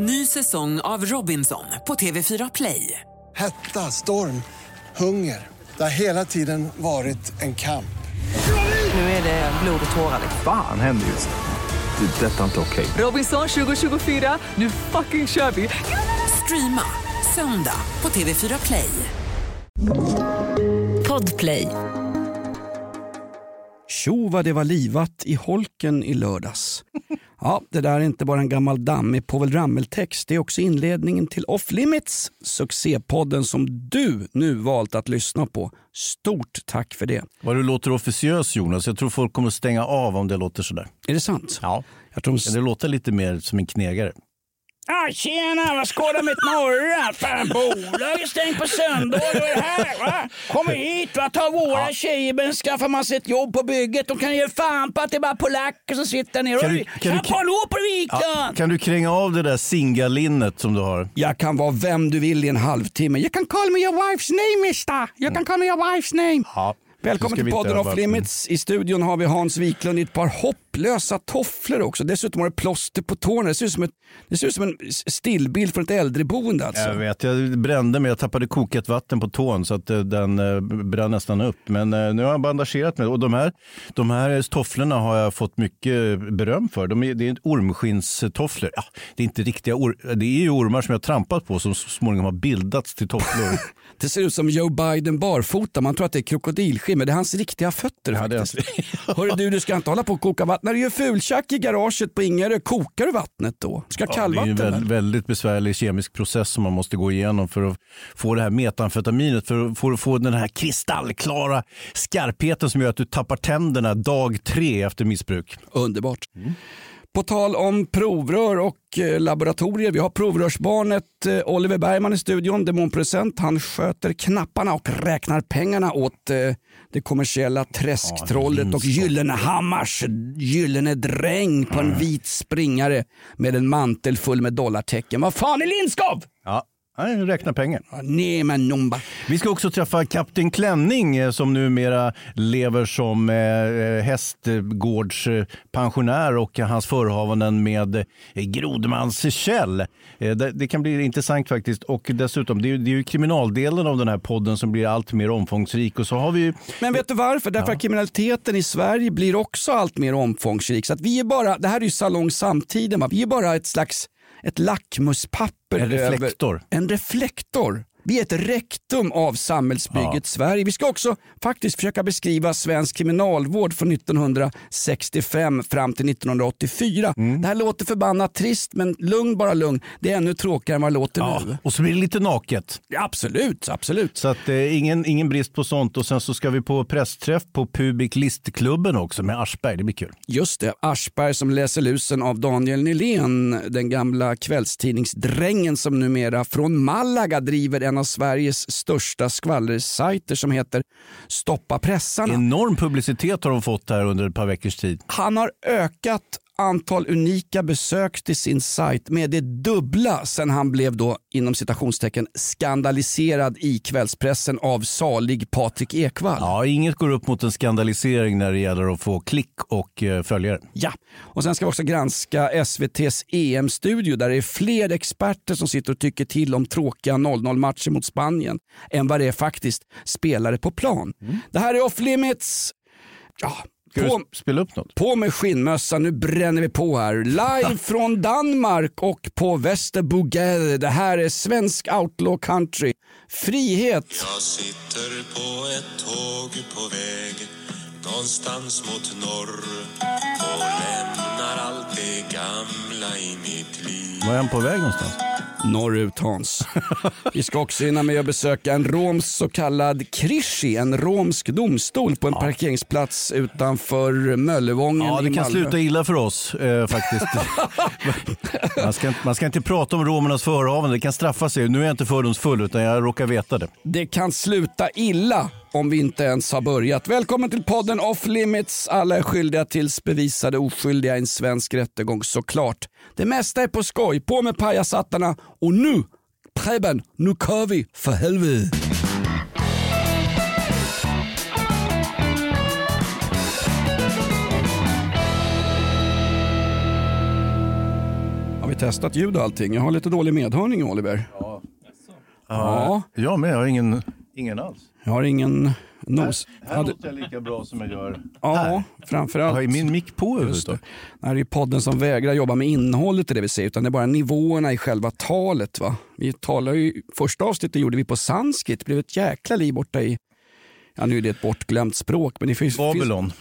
Ny säsong av Robinson på TV4 Play. Hetta, storm, hunger. Det har hela tiden varit en kamp. Nu är det blod och tårar. Fan händer just nu. Det. är Detta är inte okej. Robinson 2024, nu fucking kör vi! Streama söndag på TV4 Play. Podplay. Tjo vad det var livat i holken i lördags. Ja, det där är inte bara en gammal dammig Povel Ramel-text. Det är också inledningen till Off Limits, succépodden som du nu valt att lyssna på. Stort tack för det. Vad du låter officiös Jonas. Jag tror folk kommer stänga av om det låter sådär. Är det sant? Ja. Jag tror det låta lite mer som en knegare? Ah, tjena, vad skådar mitt norra? Fan, bolaget är stängt på söndag. Vad är det här? Va? Kommer hit, va? ta våra ja. tjejer, men skaffar man sig ett jobb på bygget. De kan ge fan på att det är bara polacker som sitter ner. Kan du, kan du, på Wiklund! Ja, kan du kränga av det där singalinnet som du har? Jag kan vara vem du vill i en halvtimme. You can call me your wife's name, mister. You can call me your wife's name. Ja. Välkommen till podden Off Limits. I studion har vi Hans Wiklund i ett par hopplösa tofflor också. Dessutom har det plåster på tårna. Det ser ut som, ett, det ser ut som en stillbild från ett äldreboende. Alltså. Jag vet, jag brände mig. Jag tappade kokat vatten på tån så att eh, den eh, brann nästan upp. Men eh, nu har jag bandagerat mig. Och de här, de här tofflorna har jag fått mycket beröm för. De är, det är ormskinnstofflor. Ja, det är inte riktiga or, Det är ju ormar som jag trampat på som så småningom har bildats till tofflor. det ser ut som Joe Biden barfota. Man tror att det är krokodilskinn men det är hans riktiga fötter faktiskt. Ja, Hörru du, du ska inte hålla på och koka vatten. När du gör fultjack i garaget på Ingarö, kokar du vattnet då? Ska ja, kallvatten? Det är en väldigt besvärlig kemisk process som man måste gå igenom för att få det här metamfetaminet, för att få, få den här kristallklara skarpheten som gör att du tappar tänderna dag tre efter missbruk. Underbart. Mm. På tal om provrör och eh, laboratorier. Vi har provrörsbarnet eh, Oliver Bergman i studion, demonproducent. Han sköter knapparna och räknar pengarna åt eh, det kommersiella träsktrollet och Gyllenhammars gyllene dräng på en vit springare med en mantel full med dollartecken. Vad fan är Lindskov? Ja, Nej, räkna pengar. Nej, men numba. Vi ska också träffa Kapten Klänning eh, som numera lever som eh, eh hästgårdspensionär och hans förehavanden med Grodmans Kjell. Det, kan bli intressant faktiskt. Och dessutom, det är, det är ju kriminaldelen av den här podden som blir allt mer omfångsrik. Och så har vi Men vet du varför? Därför ja. att kriminaliteten i Sverige blir också allt mer omfångsrik. Så att vi är bara, det här är ju salong samtiden, va? vi är bara ett slags ett lackmuspapper. En reflektor. Över, en reflektor vi är ett rektum av samhällsbygget ja. Sverige. Vi ska också faktiskt försöka beskriva svensk kriminalvård från 1965 fram till 1984. Mm. Det här låter förbannat trist men lugn bara lugn. Det är ännu tråkigare än vad det låter ja. nu. Och så blir det lite naket. Ja, absolut, absolut. Så att, eh, ingen, ingen brist på sånt. Och sen så ska vi på pressträff på Pubic Listklubben också med Aschberg. Det blir kul. Just det, Aschberg som läser lusen av Daniel Nylén, den gamla kvällstidningsdrängen som numera från Malaga driver en av Sveriges största skvallersajter som heter Stoppa pressarna. Enorm publicitet har de fått här under ett par veckors tid. Han har ökat antal unika besök till sin sajt med det dubbla sen han blev då inom citationstecken skandaliserad i kvällspressen av salig Patrik Ekwall. Ja, inget går upp mot en skandalisering när det gäller att få klick och eh, följare. Ja, och sen ska vi också granska SVTs EM-studio där det är fler experter som sitter och tycker till om tråkiga 0-0 matcher mot Spanien än vad det är faktiskt spelare på plan. Mm. Det här är Off Limits. Ja, Ska på, du spela upp något? På med skinnmössan, nu bränner vi på här. Live från Danmark och på Västerbogade. Det här är svensk outlaw country. Frihet. Jag sitter på ett tåg på väg någonstans mot norr och lämnar allt det gamla i mitt liv. Var är han på väg någonstans? Norrut Hans. Vi ska också hinna med att besöka en romsk så kallad krishi, en romsk domstol på en ja. parkeringsplats utanför Möllevången Ja, det kan sluta illa för oss eh, faktiskt. man, ska, man ska inte prata om romernas förehavande, det kan straffa sig. Nu är jag inte fördomsfull utan jag råkar veta det. Det kan sluta illa om vi inte ens har börjat. Välkommen till podden Off Limits. Alla är skyldiga tills bevisade oskyldiga i en svensk rättegång såklart. Det mesta är på skoj. På med pajasattarna och nu, Preben, nu kör vi för helvete. testat ljud och allting. Jag har lite dålig medhörning Oliver. Ja, Jag med, jag har ingen, ingen alls. jag har ingen nos. Här det- låter jag lika bra som jag gör Ja, här. framförallt. Har min mick på Just överhuvudtaget? det. Det här är ju podden som vägrar jobba med innehållet i det vi säger utan det är bara nivåerna i själva talet. Va? Vi talar ju, första avsnittet gjorde vi på sanskrit, det blev ett jäkla liv borta i, ja nu är det ett bortglömt språk men det finns, Babylon.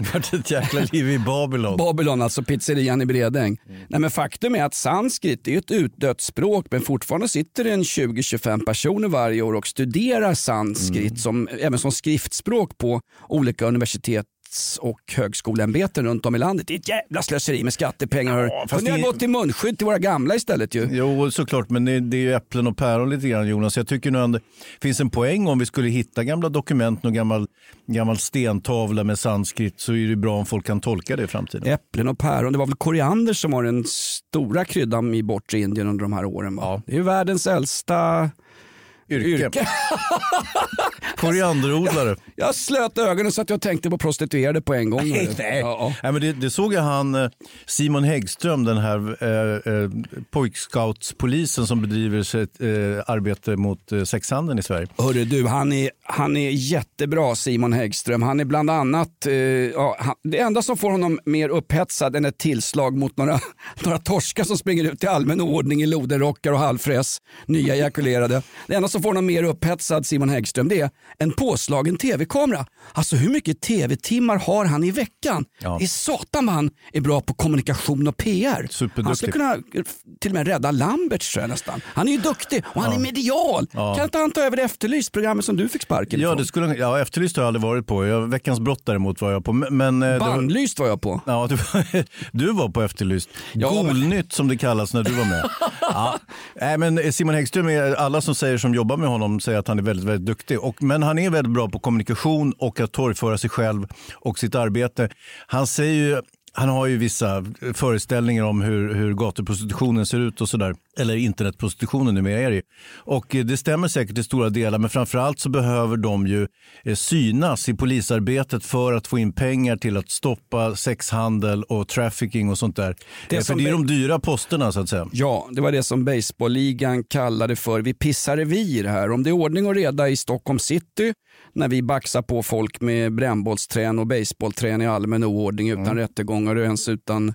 vart ett jäkla liv i Babylon. Babylon, alltså pizzerian i Bredäng. Nej, men faktum är att sanskrit är ett utdött språk men fortfarande sitter det en 20-25 personer varje år och studerar sanskrit som, även som skriftspråk på olika universitets och högskoleämbeten runt om i landet. Det är ett jävla slöseri med skattepengar. Ja, Kunde ni det- ha gått till munskydd till våra gamla istället ju. Jo, såklart, men det, det är ju äpplen och päron lite grann Jonas. Jag tycker nog att det finns en poäng om vi skulle hitta gamla dokument, någon gammal, gammal stentavla med sanskrit så är det bra om folk kan tolka det i framtiden. Äpplen och päron. Det var väl koriander som var den stora kryddan i bortre Indien under de här åren. Va? Det är ju världens äldsta Yrke. yrke. Korianderodlare. Jag slöt ögonen så att jag tänkte på prostituerade på en gång. Nej, Ja, nej. ja. Nej, men det, det såg jag han eh, Simon Häggström, den här eh, eh, pojkscoutspolisen som bedriver sitt eh, arbete mot eh, sexhandeln i Sverige. Hörru du, han är, han är jättebra Simon Häggström. Han är bland annat, eh, ja, han, det enda som får honom mer upphetsad än ett tillslag mot några, några torskar som springer ut i allmän ordning i lodenrockar och halvfräs, nya ejakulerade. Det enda som får honom mer upphetsad Simon Häggström det är en påslagen tv-kamera. Alltså hur mycket tv-timmar har han i veckan? Ja. Det är satan vad han är bra på kommunikation och PR. Han skulle kunna eh, till och med rädda Lamberts tror jag nästan. Han är ju duktig och han är medial. Kan inte han ta över Efterlyst, programmet som du fick sparken Ja, det skulle, ja, Efterlyst har jag aldrig varit på. Jag, veckans brott däremot var jag på. Men, men, eh, det var- Bannlyst var jag på. Ja, du, du var på Efterlyst. Ja, Golnytt som det kallas när du var med. ja. Nej, men Simon Häggström, är, alla som säger som jobbar med honom säger att han är väldigt, väldigt duktig. Och, men men han är väldigt bra på kommunikation och att torgföra sig själv och sitt arbete. Han säger ju han har ju vissa föreställningar om hur, hur gatuprostitutionen ser ut och sådär. Eller internetprostitutionen numera är det. Och eh, det stämmer säkert i stora delar, men framförallt så behöver de ju eh, synas i polisarbetet för att få in pengar till att stoppa sexhandel och trafficking och sånt där. Det Eh, för det är de dyra posterna så att säga. Ja, det var det som baseballligan kallade för vi pissar revir här. Om det är ordning och reda i Stockholm city när vi baxar på folk med brännbollsträn och baseballträn i allmän oordning utan rättegångar och ens utan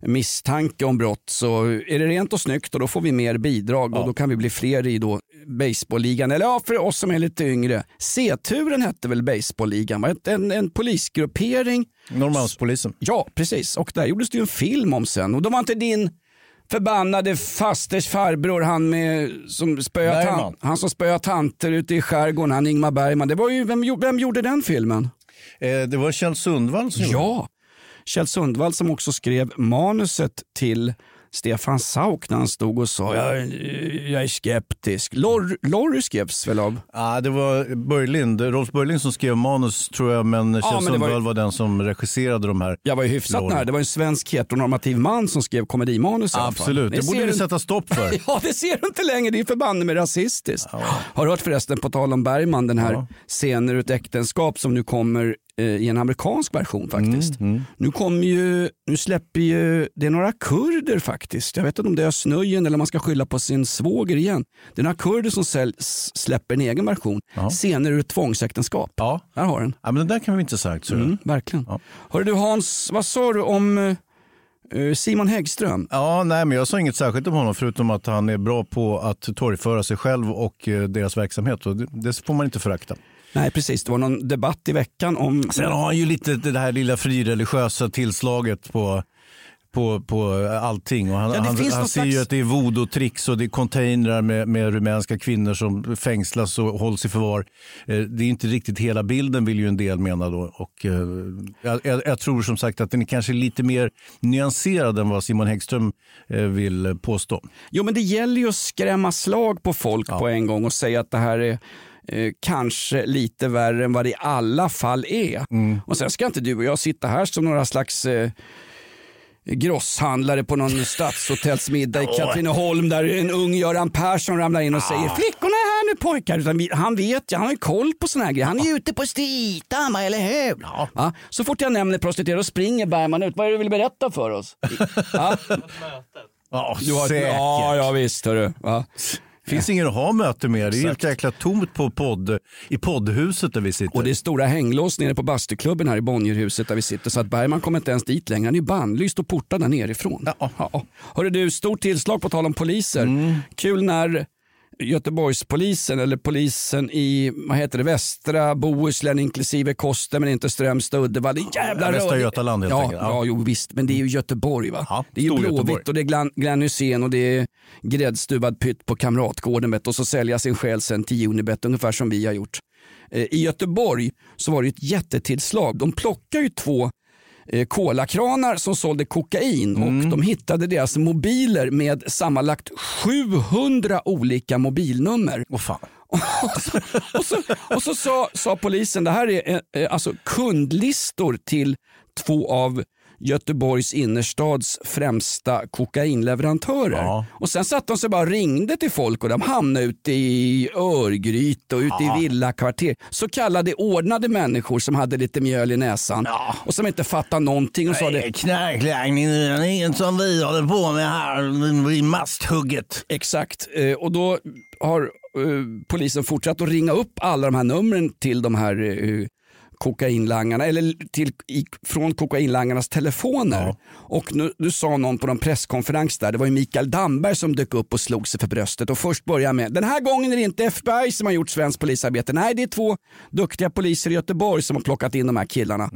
misstanke om brott så är det rent och snyggt och då får vi mer bidrag och då kan vi bli fler i då baseballligan. Eller ja, för oss som är lite yngre. C-turen hette väl baseballligan? En, en polisgruppering Norrmalmspolisen. Ja, precis. Och där gjordes det ju en film om sen. Och då var inte din förbannade fasters farbror, han, med, som spöade han som spöade tanter ute i skärgården, han Ingmar Bergman. Det var ju, vem, vem gjorde den filmen? Eh, det var Kjell Sundvall som gjorde Ja, Kjell Sundvall som också skrev manuset till Stefan Sauk när han stod och sa jag, jag är skeptisk. Lor- Lorry skrevs väl av? Ah, det var Börjlind, Rolf Börjlind som skrev manus tror jag, men Kjell var Sundvall var den som regisserade de här. Jag var ju hyfsat Lorry. nära. Det var en svensk heteronormativ man som skrev komedimanus i. Absolut, det, borde du- sätta stopp för. Ja, det ser du inte längre. Det är förbanne med rasistiskt. Har du hört förresten, på tal om Bergman, den här Ja. Scener ett äktenskap som nu kommer i en amerikansk version faktiskt. Mm, Nu kommer ju, nu släpper ju, det är några kurder faktiskt. Jag vet inte om det är Snöjen eller om man ska skylla på sin svåger igen. Det är några kurder som säl, släpper en egen version. Scener ur ett tvångsäktenskap. Ja. Där har den. Ja, men det där kan vi inte sagt. Så. Mm, verkligen. Ja. Hörru du Hans, vad sa du om eh, eh, Simon Häggström? Ja, nej, men jag sa inget särskilt om honom förutom att han är bra på att torgföra sig själv och eh, deras verksamhet. Och det, det får man inte förakta. Nej precis, det var någon debatt i veckan om Sen har han ju lite det här lilla frireligiösa tillslaget på på, på allting. Och han Ja, han, han ser ju slags- att det är voodoo-tricks och det är containrar med, med rumänska kvinnor som fängslas och hålls i förvar. Eh, Det är inte riktigt hela bilden vill ju en del mena då. Och, eh, jag, jag, tror som sagt att den är kanske lite mer nyanserad än vad Simon Häggström eh, vill påstå. Jo men det gäller ju att skrämma slag på folk på en gång och säga att det här är eh, kanske lite värre än vad det i alla fall är. Mm. Och sen ska inte du och jag sitta här som några slags eh, grosshandlare på någon stadshotellsmiddag i Katrineholm där en ung Göran Persson ramlar in och säger flickorna är här nu pojkar. Utan han vet ju, han har ju koll på såna här grejer. Han är ju ute på Stritamma, eller hur? Ja. Så fort jag nämner prostituerade springer Bergman ut. Vad är det du vill berätta för oss? Ja, du har, säkert. ja, ja visst hörru. Ja. Finns ingen att ha möte med. Det är helt jäkla tomt på podd, i poddhuset där vi sitter. Och det är stora hänglås nere på bastuklubben här i Bonnierhuset där vi sitter. Så att Bergman kommer inte ens dit längre. Han är ju bannlyst och portad där nerifrån. Ja. Ja. Hörru du, stort tillslag på tal om poliser. Mm. Kul när Göteborgspolisen eller polisen i vad heter det, västra Bohuslän inklusive Koster men inte Strömstad Uddevalla. Jävla Västra. Götaland helt ja, enkelt. Ja. Ja, jo, visst, men det är ju Göteborg va? Ja, det är ju Blåvitt och det är Glenn, Glenn Hysén och det är gräddstuvad pytt på Kamratgården vet, och så sälja sin själ sen till Unibet ungefär som vi har gjort. Eh, I Göteborg så var det ett jättetillslag. De plockar ju två kolakranar som sålde kokain Mm. och de hittade deras mobiler med sammanlagt 700 olika mobilnummer. Åh fan. Och så, och så, och så sa, sa polisen, det här är eh, eh, alltså kundlistor till två av Göteborgs innerstads främsta kokainleverantörer. Ja. Och sen satt de sig bara och ringde till folk och de hamnade ute i Örgryte och ute i villakvarter. Så kallade ordnade människor som hade lite mjöl i näsan och som inte fattade någonting och sa det. Knarklangning, det är inget som vi håller på med här i masthugget. Exakt, eh, och då har eh, polisen fortsatt att ringa upp alla de här numren till de här eh, kokainlangarna, eller till, i, från kokainlangarnas telefoner. Och nu, nu sa någon på någon presskonferens där, det var ju Mikael Damberg som dök upp och slog sig för bröstet och först började med, den här gången är det inte FBI som har gjort svenskt polisarbete, nej det är två duktiga poliser i Göteborg som har plockat in de här killarna.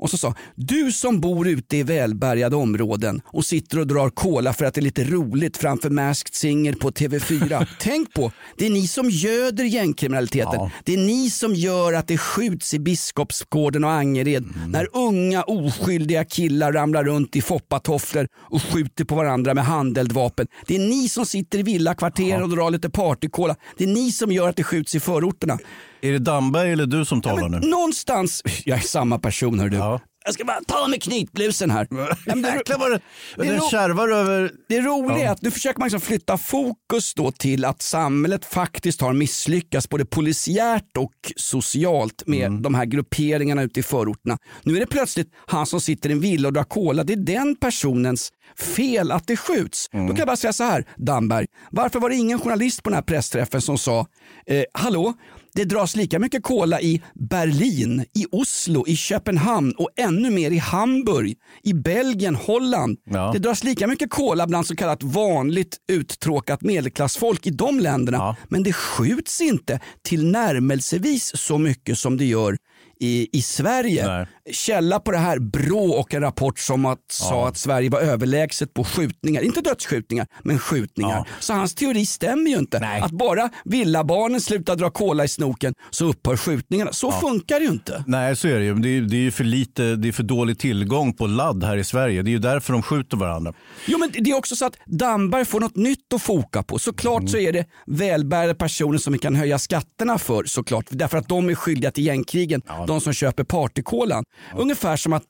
Och så sa, du som bor ute i välbärgade områden och sitter och drar cola för att det är lite roligt framför Masked Singer på TV4. Tänk på, det är ni som göder gängkriminaliteten. Ja. Det är ni som gör att det skjuts i Biskopsgården och Angered när unga oskyldiga killar ramlar runt i foppatofflor och skjuter på varandra med handeldvapen. Det är ni som sitter i villakvarteren och drar lite partycola. Det är ni som gör att det skjuts i förorterna. Är det Damberg eller du som talar nu? någonstans, jag är samma person hör du. Ja. Jag ska bara ta med knytblusen här. Ja, det, Jäklar vad det, den kärvar över... det roliga är att nu försöker man liksom flytta fokus då till att samhället faktiskt har misslyckats både polisiärt och socialt med Mm. de här grupperingarna ute i förorterna. Nu är det plötsligt han som sitter i en villa och drar cola, det är den personens fel att det skjuts. Mm. Då kan jag bara säga så här, Damberg, varför var det ingen journalist på den här pressträffen som sa, eh, hallå, det dras lika mycket cola i Berlin, i Oslo, i Köpenhamn och ännu mer i Hamburg, i Belgien, Holland. Ja. Det dras lika mycket cola bland så kallat vanligt uttråkat medelklassfolk i de länderna. Ja. Men det skjuts inte tillnärmelsevis så mycket som det gör i, i Sverige. Nej. Källa på det här, Brå och en rapport som att, sa att Sverige var överlägset på skjutningar. Inte dödsskjutningar, men skjutningar. Ja. Så hans teori stämmer ju inte. Nej. Att bara villabarnen slutar dra cola i snoken så upphör skjutningarna. Så funkar det ju inte. Nej, så är det ju. Det är, det är ju för lite, det är för dålig tillgång på ladd här i Sverige. Det är ju därför de skjuter varandra. Jo, men det är också så att Damberg får något nytt att foka på. Såklart så är det välbärgade personer som vi kan höja skatterna för såklart. Därför att de är skyldiga till gängkrigen. De som köper partykolan. Ungefär som att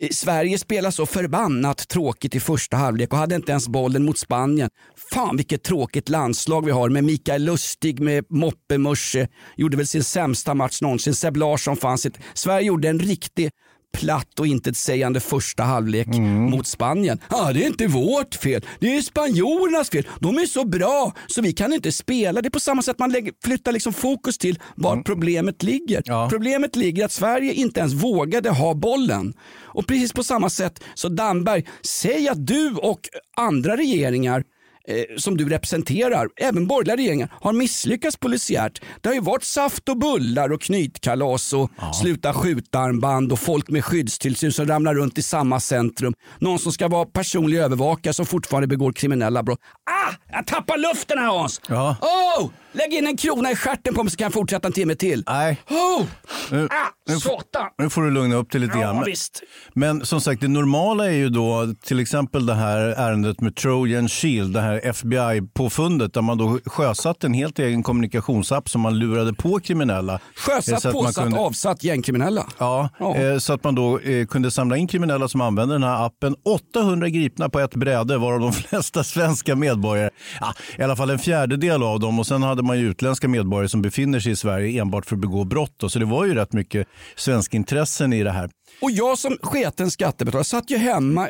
eh, Sverige spelar så förbannat tråkigt i första halvlek och hade inte ens bollen mot Spanien. Fan vilket tråkigt landslag vi har med Mikael Lustig, med Moppe Mörse. Gjorde väl sin sämsta match någonsin. Seb Larsson fanns inte. Sverige gjorde en riktig platt och intetsägande första halvlek mot Spanien. Ja, det är inte vårt fel. Det är spanjorernas fel. De är så bra så vi kan inte spela. Det är på samma sätt man lägger, flyttar liksom fokus till var problemet ligger. Ja. Problemet ligger att Sverige inte ens vågade ha bollen. Och precis på samma sätt så Damberg, säg att du och andra regeringar eh, som du representerar, även borgerliga regeringar, har misslyckats polisiärt. Det har ju varit saft och bullar och knytkalas och sluta skjutarmband och folk med skyddstillsyn som ramlar runt i samma centrum. Någon som ska vara personlig övervakare som fortfarande begår kriminella brott. Ah! Jag tappar luften här Hans! Ja. Oh! Lägg in en krona i stjärten på mig så kan jag fortsätta en timme till. Nej. Oh! Nu, Ah! Satan! nu får du lugna upp dig lite grann. Ja, Men- visst. Men som sagt, det normala är ju då till exempel det här ärendet med Trojan Shield, det här FBI-påfundet där man då sjösatte en helt egen kommunikationsapp som man lurade på kriminella. Eh, Sjösatt, man påsatt, kunde- avsatt gängkriminella. Ja, Ja. Eh, så att man då eh, kunde samla in kriminella som använder den här appen. 800 gripna på ett bräde, varav de flesta svenska medborgare. Ja, I alla fall en fjärdedel av dem. Och sen hade man ju utländska medborgare som befinner sig i Sverige enbart för att begå brott. Då. Så det var ju rätt mycket svenskintressen i det här. Och jag som sketen skattebetalare satt ju hemma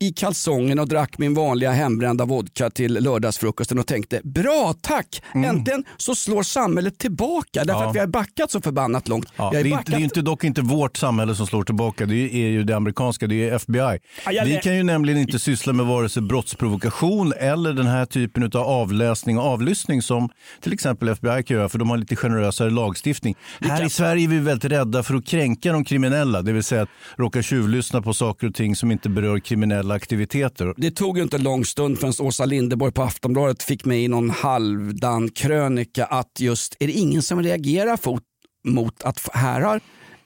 i kalsongen och drack min vanliga hembrända vodka till lördagsfrukosten och tänkte bra tack, äntligen så slår samhället tillbaka därför Mm. Ja. att vi har backat så förbannat långt. Ja, vi det, är backat... inte, det är inte, dock inte vårt samhälle som slår tillbaka, det är ju det amerikanska, det är FBI. jag Vi vet. kan ju nämligen inte syssla med vare sig brottsprovokation eller den här typen av avläsning och avlyssning som till exempel FBI kan göra, för de har lite generösare lagstiftning. Här i Sverige är vi väldigt rädda för att kränka de kriminella, det vill säga att råka tjuvlyssna på saker och ting som inte berör kriminella aktiviteter. Det tog inte lång stund förrän Åsa Linderborg på Aftonbladet fick med i någon halvdan krönika att just är det ingen som reagerar fot, mot att här har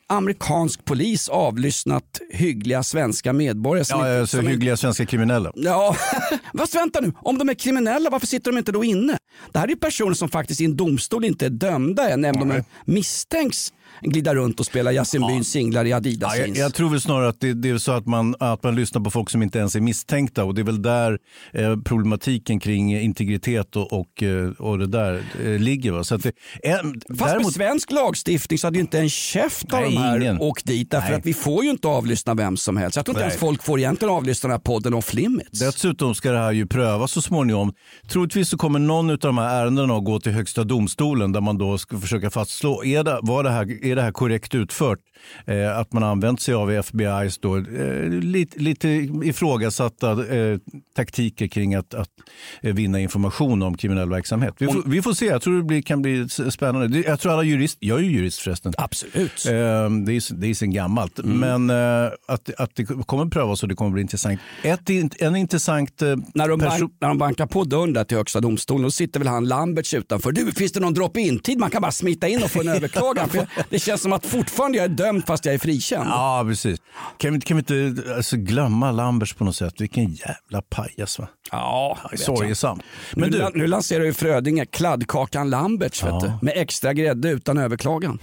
amerikansk polis avlyssnat hyggliga svenska medborgare. som Ja, inte- alltså som hyggliga svenska kriminella. Ja, vad vänta nu. Om de är kriminella, varför sitter de inte då inne? Det här är personer som faktiskt i en domstol inte är dömda än, även om de misstänks glida runt och spela Yasin Byns singlar i Adidas Ja, jag, jag tror väl snarare att det, det är så att man, att man lyssnar på folk som inte ens är misstänkta och det är väl där eh, problematiken kring integritet och, och, eh, och det där eh, ligger. Va? Så att det, eh, Fast med svensk lagstiftning så hade ju inte en käft av Nej, de här ingen. åkt dit därför Nej. att vi får ju inte avlyssna vem som helst. Jag tror inte Nej. ens folk får egentligen avlyssna den här podden off limits. Dessutom ska det här ju prövas så småningom. Troligtvis så kommer någon av de här ärendena att gå till Högsta domstolen där man då ska försöka fastslå, är det, var det, här, är det här korrekt utfört? Eh, att man använt sig av FBI's då, eh, lite, lite ifrågasatta eh, taktiker kring att, att eh, vinna information om kriminell verksamhet. Vi får, vi får se, jag tror det blir, kan bli spännande. Jag tror alla jurist, jag är ju jurist förresten. Absolut. Eh, Det är, det är sen gammalt. Mm. Men eh, att, att det kommer prövas och det kommer bli intressant. Ett, en intressant När de, bank, när de bankar på dörren där till Högsta domstolen, då sitter väl han Lamberts utanför. Du, finns det någon drop-in-tid man kan bara smita in och få en överklagan? Det känns som att fortfarande jag är dömd fast jag är frikänd. Ja, precis. Kan vi, inte- kan vi inte alltså, glömma Lambers på något sätt? Vilken jävla pajas va? Ja, Ja, jag. Men nu, du, nu lanserar ju Frödinge kladdkakan Lamberts vet du, med extra grädde utan överklagan.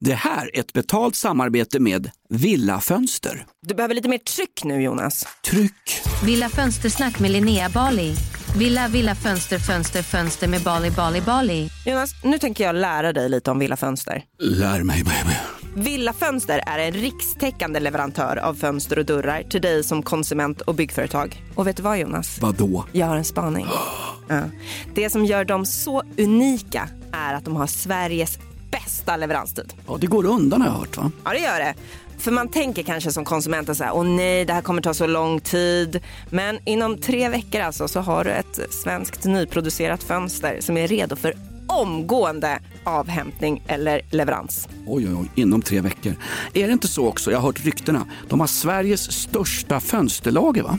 Det här är ett betalt samarbete med Villa Fönster. Du behöver lite mer tryck nu Jonas. Tryck! Villa Fönstersnack med Linnea Bali. Villa, villa, fönster, fönster, fönster med Bali, Bali, Bali. Jonas, nu tänker jag lära dig lite om Villa Fönster. Lär mig baby. Villa Fönster är en rikstäckande leverantör av fönster och dörrar till dig som konsument och byggföretag. Och vet du vad Jonas? Vadå? Jag har en spaning. Ja. Det som gör dem så unika är att de har Sveriges bästa leveranstid. Ja, det går undan har jag hört va? Ja, det gör det. För man tänker kanske som konsument så här, åh nej, det här kommer ta så lång tid. Men inom tre veckor alltså så har du ett svenskt nyproducerat fönster som är redo för omgående avhämtning eller leverans. Oj, oj, oj, inom tre veckor. Är det inte så också, jag har hört ryktena, de har Sveriges största fönsterlager va?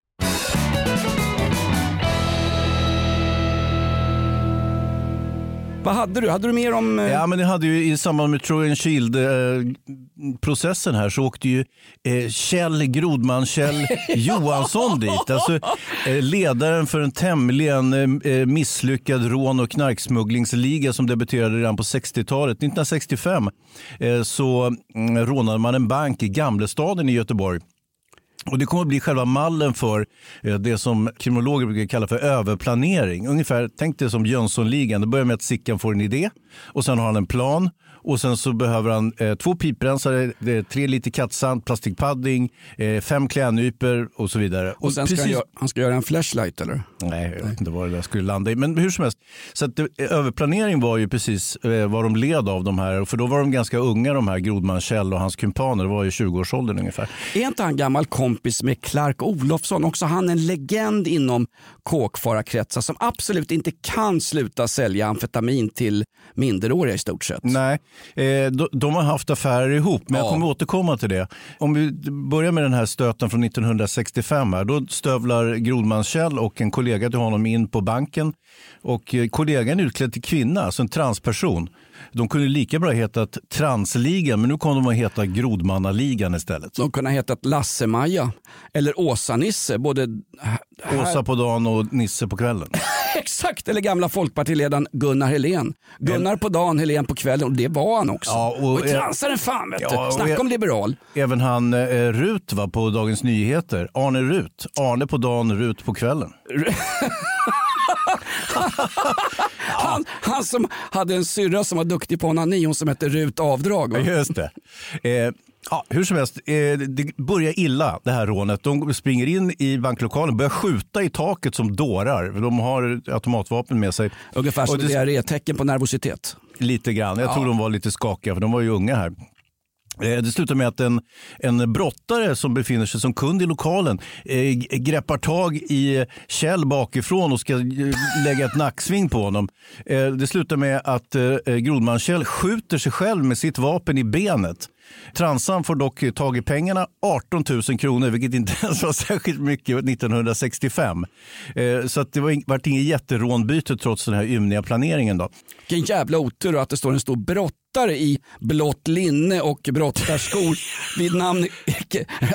Vad hade du? Hade du mer om... eh, Ja, men det hade ju i samband med Trojan Shield-processen här så åkte ju eh, Kjell Grodman, Kjell Johansson dit. Alltså, eh, ledaren för en tämligen eh, misslyckad rån och knarksmugglingsliga som debuterade redan på 60-talet. 1965 eh, så mm, rånade man en bank i Gamlestaden i Göteborg. Och Det kommer att bli själva mallen för eh, det som kriminologer brukar kalla för överplanering. Ungefär, tänk dig som Jönssonligan. Det börjar med att Sickan får en idé och sen har han en plan och sen så behöver han eh, två piprensare, eh, tre liter kattsand, plastikpadding, eh, fem klädnypor och så vidare. Och sen ska han, göra, han ska göra en flashlight eller? Nej, jag vet inte vad det där skulle landa i. Men hur som helst, så att, det, överplanering var ju precis eh, vad de led av de här. För då var de ganska unga de här Grodman Kjell och hans kumpaner. Det var i 20-årsåldern ungefär. Är inte han gammal kompis med Clark Olofsson? Också han en legend inom kåkfararkretsar som absolut inte kan sluta sälja amfetamin till minderåriga i stort sett. Nej, eh, de, de har haft affärer ihop, men jag kommer återkomma till det. Om vi börjar med den här stöten från 1965. Här, då stövlar Grodman Kjell och en kollega till honom in på banken. Och eh, kollegan är utklädd till kvinna, alltså en transperson. De kunde lika bra hetat Transligan, men nu kommer de att heta Grodmannaligan istället. De kunde ha hetat Lasse-Maja eller Åsa-Nisse. Både här... Åsa på dagen och Nisse på kvällen. Exakt, eller gamla folkpartiledaren Gunnar Helén. Gunnar på dagen, Helén på kvällen och det var han också. Ja, och, och transaren fan vet Ja, du. Snacka om liberal. Även han eh, Rut va, på Dagens Nyheter. Arne Rut. Arne på dagen, Rut på kvällen. Han, han som hade en syrra som var duktig på onani, hon som hette Rut Avdrag. va? Just det. Eh, ja, hur som helst, eh, det börjar illa det här rånet. De springer in i banklokalen, börjar skjuta i taket som dårar. De har automatvapen med sig. Ungefär som Och det- diarrétecken på nervositet. Lite grann. Jag Ja. tror de var lite skakiga för de var ju unga här. Eh, det slutar med att en, en brottare som befinner sig som kund i lokalen eh, greppar tag i Kjell bakifrån och ska eh, lägga ett nacksving på honom. Eh, det slutar med att eh, eh Grodman-Kjell skjuter sig själv med sitt vapen i benet. Transan får dock tag i pengarna, 18 000 kronor, vilket inte ens var särskilt mycket 1965. Eh, så att det var vart inget jätterånbyte trots den här ymniga planeringen. Då. Vilken jävla otur att det står en stor brottare i blått linne och brottarskor vid namn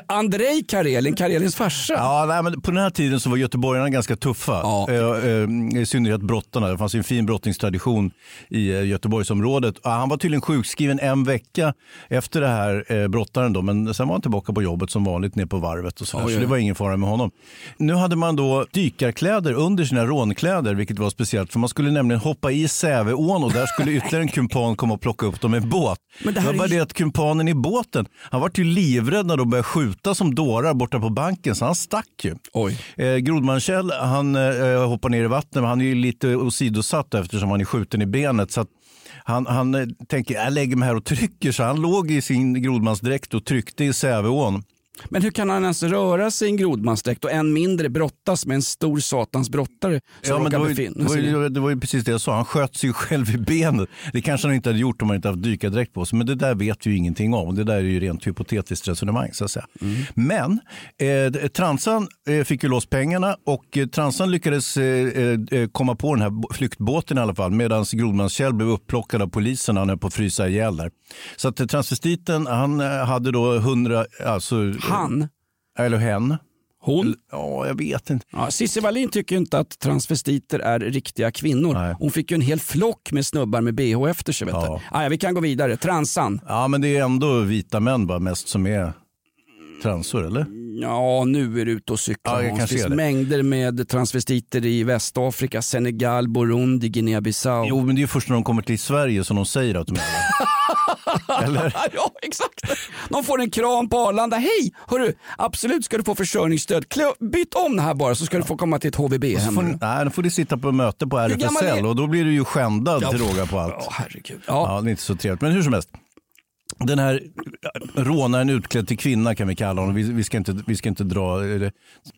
Andrei Karelin, Karelins farsa. Ja, nej, men på den här tiden så var göteborgarna ganska tuffa. Eh, eh, I synnerhet brottarna. Det fanns en fin brottningstradition i Göteborgsområdet. Ja, Han var tydligen sjukskriven en vecka efter det här eh, brottaren. Då, men sen var han tillbaka på jobbet som vanligt ner på varvet. Och så, där, Oj, så det var ingen fara med honom. Nu hade man då dykarkläder under sina rånkläder, vilket var speciellt. För man skulle nämligen hoppa i Säveån och där skulle ytterligare en kumpan komma och plocka upp dem med båt. Men det det här var bara är- det att kumpanen i båten, han var ju livrädd när de började skjuta som dårar borta på banken så han stack ju. Oj. Eh, Grodman-Kjell han eh, hoppar ner i vattnet men han är ju lite åsidosatt eftersom han är skjuten i benet. Så att han, han eh, tänker jag lägger mig här och trycker så han låg i sin grodmansdräkt och tryckte i Säveån. Men hur kan han ens röra sig i en grodmansdräkt och än mindre brottas med en stor satans brottare som Ja, men det, var ju, det, var ju, det var ju precis det jag sa. Han sköt sig själv i benet. Det kanske han inte hade gjort om han inte haft dykardräkt på sig. Men det där vet vi ju ingenting om. Det där är ju rent hypotetiskt resonemang. Så att säga. Mm. Men eh, Transan eh, fick ju loss pengarna och eh, Transan lyckades eh, eh, komma på den här flyktbåten i alla fall. Medan Grodmans-Kjell blev upplockad av polisen han höll på att frysa ihjäl där. Så att eh, transvestiten han eh, hade då hundra... Alltså, Han? Eller hen. Hon? Ja, jag vet inte. Ja, Cissi Wallin tycker inte att transvestiter är riktiga kvinnor. Hon fick ju en hel flock med snubbar med bh efter sig. Vet Ja. ja. Ja, vi kan gå vidare. Transan. Ja, men det är ändå vita män bara mest som är transor, eller? Ja, nu är du ute och cyklar. Ja, det finns mängder med transvestiter i Västafrika, Senegal, Burundi, Guinea-Bissau. Jo, men det är ju först när de kommer till Sverige som de säger att de är. Eller? ja, exakt. De får en kram på Arlanda. Hej, hörru, absolut ska du få försörjningsstöd. Klä, byt om det här bara så ska du få komma till ett HVB Och så får, hemma. ni- nej, då får du sitta på möte på RFSL och då blir du ju skändad Ja, till råga på allt. Ja, herregud. Ja. det är inte så trevligt. Men hur som helst. Den här rånaren utklädd till kvinna kan vi kalla honom. Vi, vi, ska, inte, vi ska inte dra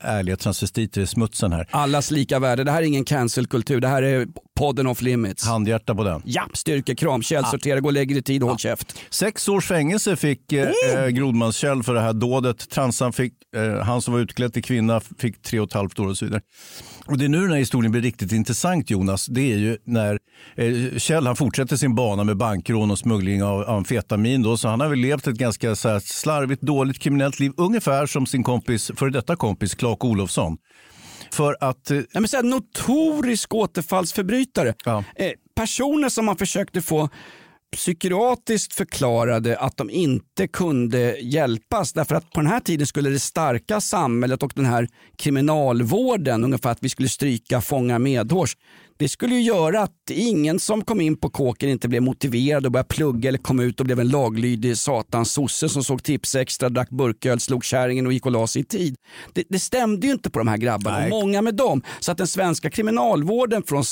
ärliga transvestiter i smutsen här. Allas lika värde. Det här är ingen cancelkultur. Det här är podden off limits. Handhjärta på den. Ja, styrkekram, källsortera, gå dig i tid håll käft. Sex års fängelse fick eh, eh, Grodmans-Kjell för det här dådet. Transan fick, eh, han som var utklädd till kvinna fick tre och ett halvt år och så vidare. Och det är nu den här historien blir riktigt intressant Jonas. Det är ju när eh, Kjell han fortsätter sin bana med bankrån och smuggling av amfetamin. Då, så han har väl levt ett ganska så här, slarvigt, dåligt kriminellt liv. Ungefär som sin kompis, före detta kompis Clark Olofsson. För att... Eh, Nej, men så här, notorisk återfallsförbrytare. Ja. Eh, personer som man försökte få psykiatriskt förklarade att de inte kunde hjälpas därför att på den här tiden skulle det starka samhället och den här kriminalvården, ungefär att vi skulle stryka fånga medhårs, det skulle ju göra att ingen som kom in på kåken inte blev motiverad att börja plugga eller kom ut och blev en laglydig satans sosse som såg Tipsextra, drack burköl, slog kärringen och gick och la sig i tid. Det, det stämde ju inte på de här grabbarna, Nej. och många med dem. Så att den svenska kriminalvården från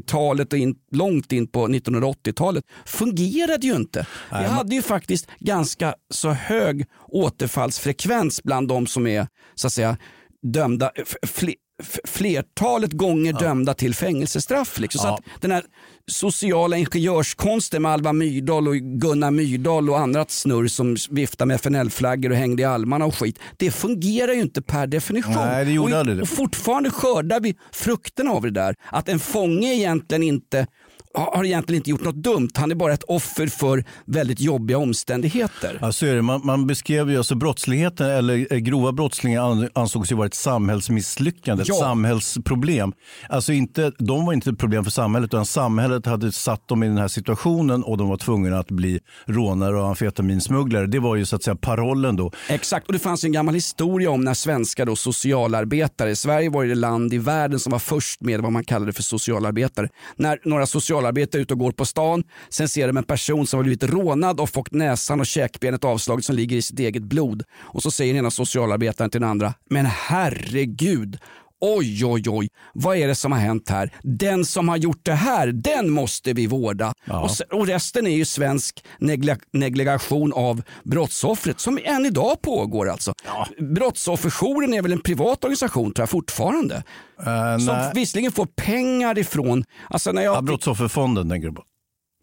60-talet och in, långt in på 1980-talet fungerade ju inte. Vi Nej, men- hade ju faktiskt ganska så hög återfallsfrekvens bland de som är så att säga dömda, f- fle, f- flertalet gånger dömda till fängelsestraff. Liksom. Så Ja. att den här sociala ingenjörskonsten med Alva Myrdal och Gunnar Myrdal och andra snurr som viftar med FNL-flaggor och hängde i almarna och skit. Det fungerar ju inte per definition. Nej, det gjorde och, aldrig det. och fortfarande skördar vi frukterna av det där. Att en fånge egentligen inte har egentligen inte gjort något dumt. Han är bara ett offer för väldigt jobbiga omständigheter. Ja, så är det. Man, man beskrev ju alltså brottsligheten, eller eh, grova brottslingar an- ansågs ju vara ett samhällsmisslyckande, Ja. ett samhällsproblem. Alltså inte, de var inte ett problem för samhället, utan samhället hade satt dem i den här situationen och de var tvungna att bli rånare och amfetaminsmugglare. Det var ju så att säga parollen då. Exakt, och det fanns en gammal historia om när svenska då socialarbetare, Sverige var ju det land i världen som var först med vad man kallade för socialarbetare. När några socialarbetare ute och går på stan, sen ser de en person som har blivit rånad och fått näsan och käkbenet avslaget som ligger i sitt eget blod. Och så säger den ena socialarbetaren till den andra, men herregud, Oj, oj, oj, vad är det som har hänt här? Den som har gjort det här, den måste vi vårda. Och, se- och resten är ju svensk negla- negligation av brottsoffret som än idag pågår. alltså. Brottsofferjouren är väl en privat organisation tror jag fortfarande. Uh, som nej. visserligen får pengar ifrån... Alltså när jag, Ja, Brottsofferfonden tänker du på.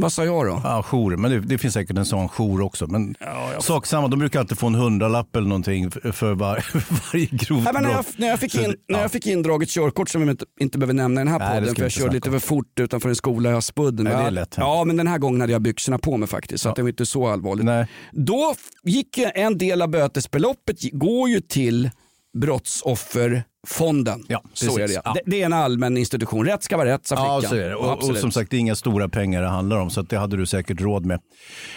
Vad sa jag då? Ja, jour. Men det, det finns säkert en sån jour också. Men sak samma, de brukar alltid få en hundralapp eller någonting för, för var, varje grovt men när, jag, brott. när, jag fick in, när jag fick indraget körkort som vi inte, inte behöver nämna i den här Nej, podden för jag körde lite för fort utanför en skola Men jag- lätt hänt. Ja men den här gången hade jag byxorna på mig faktiskt så det var inte så allvarligt. Nej. Då gick en del av bötesbeloppet går ju till brottsofferfonden. Ja, så är det, Ja. det. Det är en allmän institution. Rätt ska vara rätt sa Ja, flickan. så är det. Och, och som sagt, det är inga stora pengar det handlar om, så det hade du säkert råd med.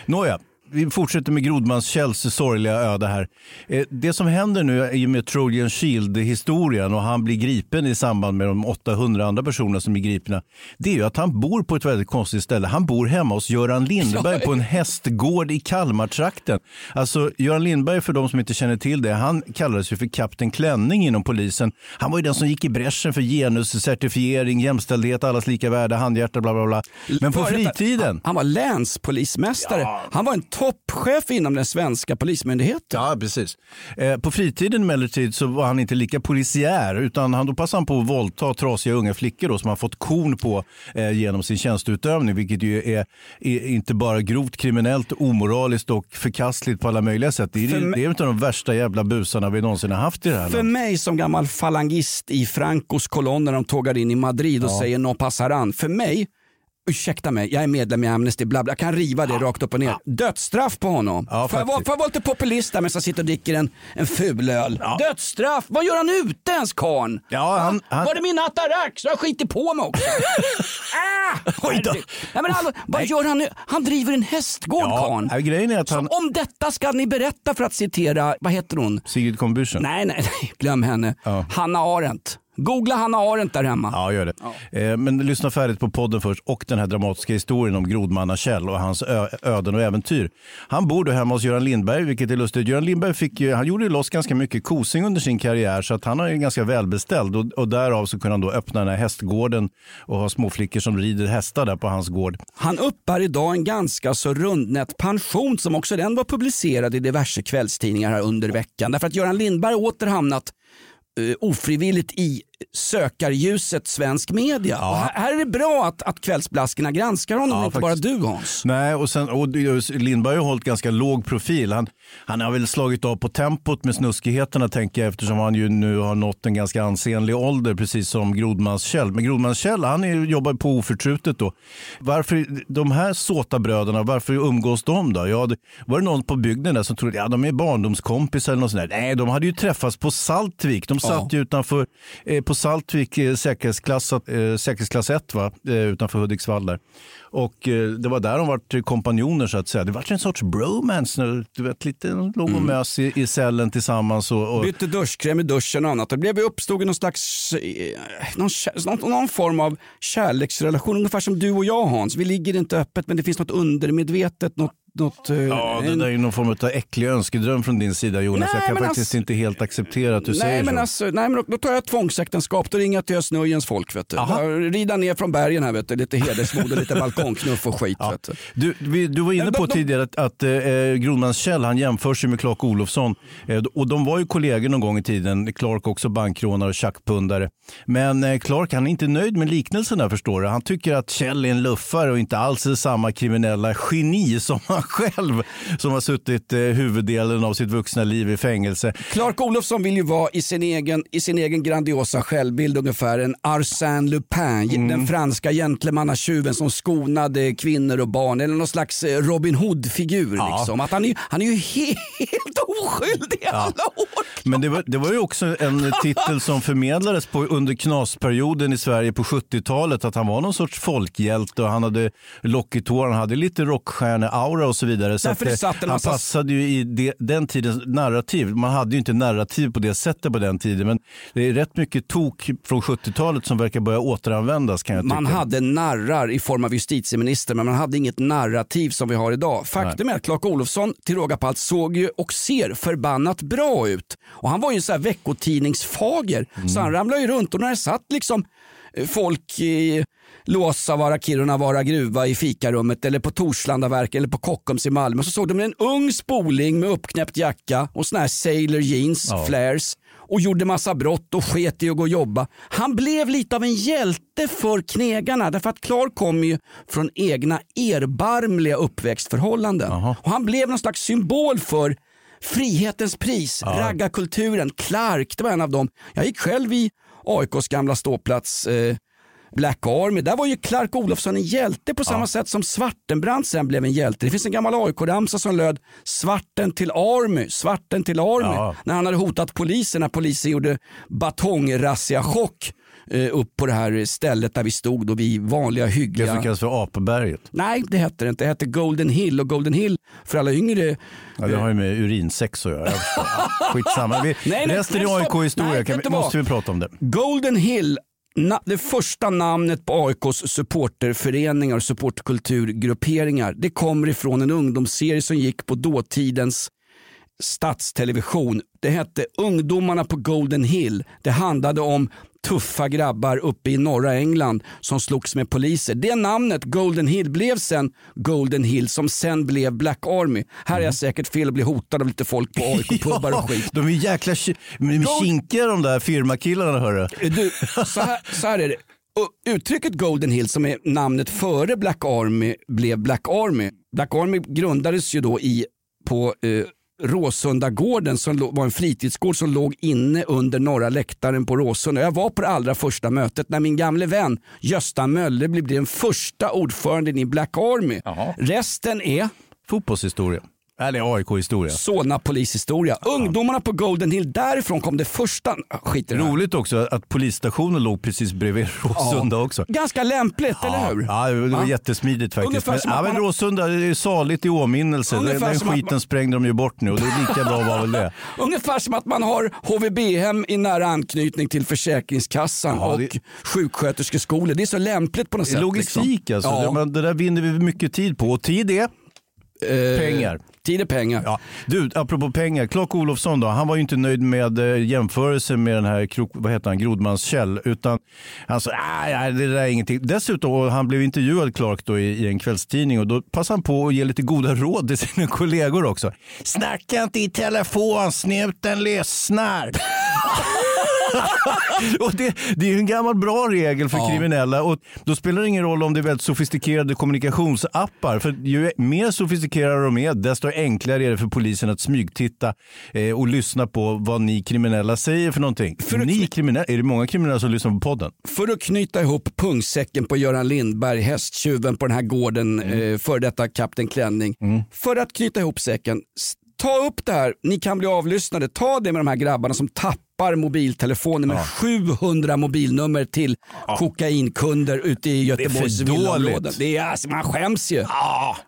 Nåja, vi fortsätter med Grodmans-Kjells sorgliga öde här. Eh, Det som händer nu är ju med Trojan Shield-historien och han blir gripen i samband med de 800 andra personerna som blir gripna. Det är ju att han bor på ett väldigt konstigt ställe. Han bor hemma hos Göran Lindberg på en hästgård i Kalmartrakten. Alltså, Göran Lindberg, för de som inte känner till det, han kallades ju för Kapten Klänning inom polisen. Han var ju den som gick i bräschen för genuscertifiering, jämställdhet, allas lika värde, handhjärta, bla bla bla. Men på fritiden, Han, han var länspolismästare. Han var en toppchef inom den svenska polismyndigheten. Ja, precis. Eh, på fritiden emellertid så var han inte lika polisiär utan han, då passade han på att våldta trasiga unga flickor då, som han fått korn på eh, genom sin tjänsteutövning vilket ju är, är inte bara grovt kriminellt, omoraliskt och förkastligt på alla möjliga sätt. Det är, det mig- är av de värsta jävla busarna vi någonsin har haft i det här För landet. mig som gammal falangist i Francos kolonn när de tågar in i Madrid och Ja. säger no passaran. För mig ursäkta mig, jag är medlem i Amnesty, bla bla. jag kan riva det rakt upp och ner. Dödsstraff på honom. Ja, får, jag vara, jag vara lite populist där medan jag sitter och dricker en, en fulöl? Dödsstraff, vad gör han ute ens karln? Ja, han, han, Var det min atarax? Så jag skiter på mig också. ah, Oj då. Nej, men alltså, vad gör han nu? Han driver en hästgård ja, karln. ja, grejen är att han... Så om detta ska ni berätta för att citera, vad heter hon? Sigrid Combüchen. Nej, nej, nej, glöm henne. Hanna Arendt. Googla Hanna Arendt där hemma. Ja, gör det. Eh, men lyssna färdigt på podden först och den här dramatiska historien om grodmanna Kjell och hans öden och äventyr. Han bor då hemma hos Göran Lindberg, vilket är lustigt. Göran Lindberg fick ju, han gjorde ju loss ganska mycket kosing under sin karriär så att han är ju ganska välbeställd och, och därav så kunde han då öppna den här hästgården och ha småflickor som rider hästar där på hans gård. Han uppbär idag en ganska så rundnät pension som också den var publicerad i diverse kvällstidningar här under veckan. Därför att Göran Lindberg åter hamnat eh, ofrivilligt i sökarljuset svensk media. Och här, är det bra att, att kvällsblaskorna granskar honom, Ja, inte faktiskt. bara du Hans. Nej, och, sen, och Lindberg har hållit ganska låg profil. Han, han har väl slagit av på tempot med snuskigheterna tänker jag eftersom han ju nu har nått en ganska ansenlig ålder precis som Grodmans-Kjell. Men Grodmans-Kjell han är, jobbar på oförtrutet då. Varför de här såtabröderna, varför umgås de då? Ja, det, var det någon på bygden där som trodde ja, de är barndomskompisar eller något sånt där? Nej, de hade ju träffats på Saltvik. De satt ju utanför eh, på Saltvik eh, säkerhetsklass, eh, säkerhetsklass 1 va? Eh, utanför Hudiksvall där. Och eh, det var där de var kompanjoner så att säga. Det var en sorts bromance. nu. Du vet, lite låg och mös i, i cellen tillsammans. Och, och, Bytte duschkräm i duschen och annat. Det blev uppstod någon slags någon, någon, någon form av kärleksrelation. Ungefär som du och jag Hans. Vi ligger inte öppet men det finns något undermedvetet. Något, något, eh, ja, det där är ju någon form av äcklig önskedröm från din sida Jonas. Nej, jag kan faktiskt alltså- inte helt acceptera att du nej, säger men så. alltså, nej men då, tar jag tvångsäktenskap. Då ringer jag till Östnöjens folk. Vet du. Rida ner från bergen här. Vet du. Lite hedersmod och lite balkongknuff och skit. Vet du. Du, du var inne Men på de- tidigare att, att eh, Grodmans-Kjell han jämförs ju med Clark Olofsson. Eh, och de var ju kollegor någon gång i tiden. Clark också bankrånare och tjackpundare. Men eh, Clark han är inte nöjd med liknelsen där förstår du. Han tycker att Kjell är en luffare och inte alls är samma kriminella geni som han själv som har suttit eh, huvuddelen av sitt vuxna liv i fängelse. Clark Olofsson vill ju vara i sin egen, i sin egen grandiosa självbild ungefär en Arsène Lupin, Mm. den franska gentlemannatjuven som skonade kvinnor och barn eller någon slags eh, Robin Hood-figur. Liksom. Att han, är, han är ju helt oskyldig i alla år. Men det var, det var ju också en titel som förmedlades på, under knasperioden i Sverige på 70-talet. Att han var någon sorts folkhjälte och han hade lockigt hår, han hade lite rockstjärne-aura och så vidare. Så Därför att, en han massa- passade ju i det, den tidens narrativ. Man hade ju inte narrativ på det sättet på den tiden. Men det är rätt mycket tok från 70-talet som verkar börja återanvändas kan jag Man tycka. hade narrar i form av justitieminister men man hade inget narrativ som vi har idag. Faktum är att Clark Olofsson till råga på allt såg ju och ser förbannat bra ut. Och han var ju så här veckotidningsfager så han ramlade ju runt och när det satt liksom eh, folk i Låsavara, Kirunavara gruva i fikarummet eller på Torslandaverken eller på Kockums i Malmö så såg de en ung spoling med uppknäppt jacka och såna här sailor jeans, Ja. flares och gjorde massa brott och sket i att gå och jobba. Han blev lite av en hjälte för knegarna därför att Clark kom ju från egna erbarmliga uppväxtförhållanden. Och han blev någon slags symbol för frihetens pris, raggarkulturen. Clark, det var en av dem. Jag gick själv i AIKs gamla ståplats eh, Black Army. Där var ju Clark Olofsson en hjälte på samma sätt som Svartenbrandt sen blev en hjälte. Det finns en gammal AIK-ramsa som löd Svarten till Army, Svarten till Army. Ja. När han hade hotat polisen när polisen gjorde batongrazzia-chock eh, upp på det här stället där vi stod då vi vanliga Det hyggliga som kallas för Apberget. Nej, det hette det inte. Det hette Golden Hill och Golden Hill för alla yngre. Ja, det har ju med urinsex att göra. Skitsamma. Vi, Nej, nej, resten nej, är. AIK-historia. Måste vi prata om det? Golden Hill, na, det första namnet på AIKs supporterföreningar och supportkulturgrupperingar. Det kommer ifrån en ungdomsserie som gick på dåtidens statstelevision. Det hette Ungdomarna på Golden Hill. Det handlade om tuffa grabbar uppe i norra England som slogs med poliser. Det namnet, Golden Hill, blev sen Golden Hill som sen blev Black Army. Här är jag säkert fel och blir hotad av lite folk på AIK-pubbar och skit. De är jäkla kinkiga de där firmakillarna hörru. Du, så, här, så här är det. Och uttrycket Golden Hill som är namnet före Black Army blev Black Army. Black Army grundades ju då i, på eh, Råsundagården som var en fritidsgård som låg inne under norra läktaren på Råsunda. Jag var på det allra första mötet när min gamle vän Gösta Mölle blev den första ordföranden i Black Army. Resten är Fotbollshistoria. Eller AIK-historia. Solna polishistoria. Ungdomarna på Golden Hill, därifrån kom det första... Skit i det här. Roligt också att polisstationen låg precis bredvid Råsunda också. Ganska lämpligt, eller hur? Ja, det var jättesmidigt faktiskt. Ungefär Men, som ja, att men man- Råsunda det är saligt i åminnelse. Den, Ungefär den som att skiten man- sprängde de ju bort nu och det är lika bra var väl det. Ungefär som att man har HVB-hem i nära anknytning till Försäkringskassan Ja, det- och sjuksköterskeskolor. Det är så lämpligt på något sätt. logistik liksom. alltså. Ja. Det, men det där vinner vi mycket tid på och tid är Eh, pengar. Tid är pengar. Ja. Du, apropå pengar. Clark Olofsson då, han var ju inte nöjd med eh, jämförelsen med den här krok, vad heter han, Grodmans Kjell. Utan han sa, nej, nej, det där är ingenting. Dessutom, och han blev intervjuad Clark då i, i en kvällstidning och då passade han på att ge lite goda råd till sina kollegor också. Snacka inte i telefon, snuten lyssnar. Och det, det är ju en gammal bra regel för Ja. kriminella. Och då spelar det ingen roll om det är väldigt sofistikerade kommunikationsappar. För ju mer sofistikerade de är, desto enklare är det för polisen att smygtitta eh, och lyssna på vad ni kriminella säger för någonting. ni kriminella, är det många kriminella som lyssnar på podden? För att knyta ihop pungsäcken på Göran Lindberg, hästtjuven på den här gården, Mm. eh, för detta Kapten Klänning. För att knyta ihop säcken, ta upp det här, ni kan bli avlyssnade, ta det med de här grabbarna som tappar mobiltelefoner med 700 mobilnummer till kokainkunder ute i Göteborgs för villaområden. Det är, alltså, man skäms ju.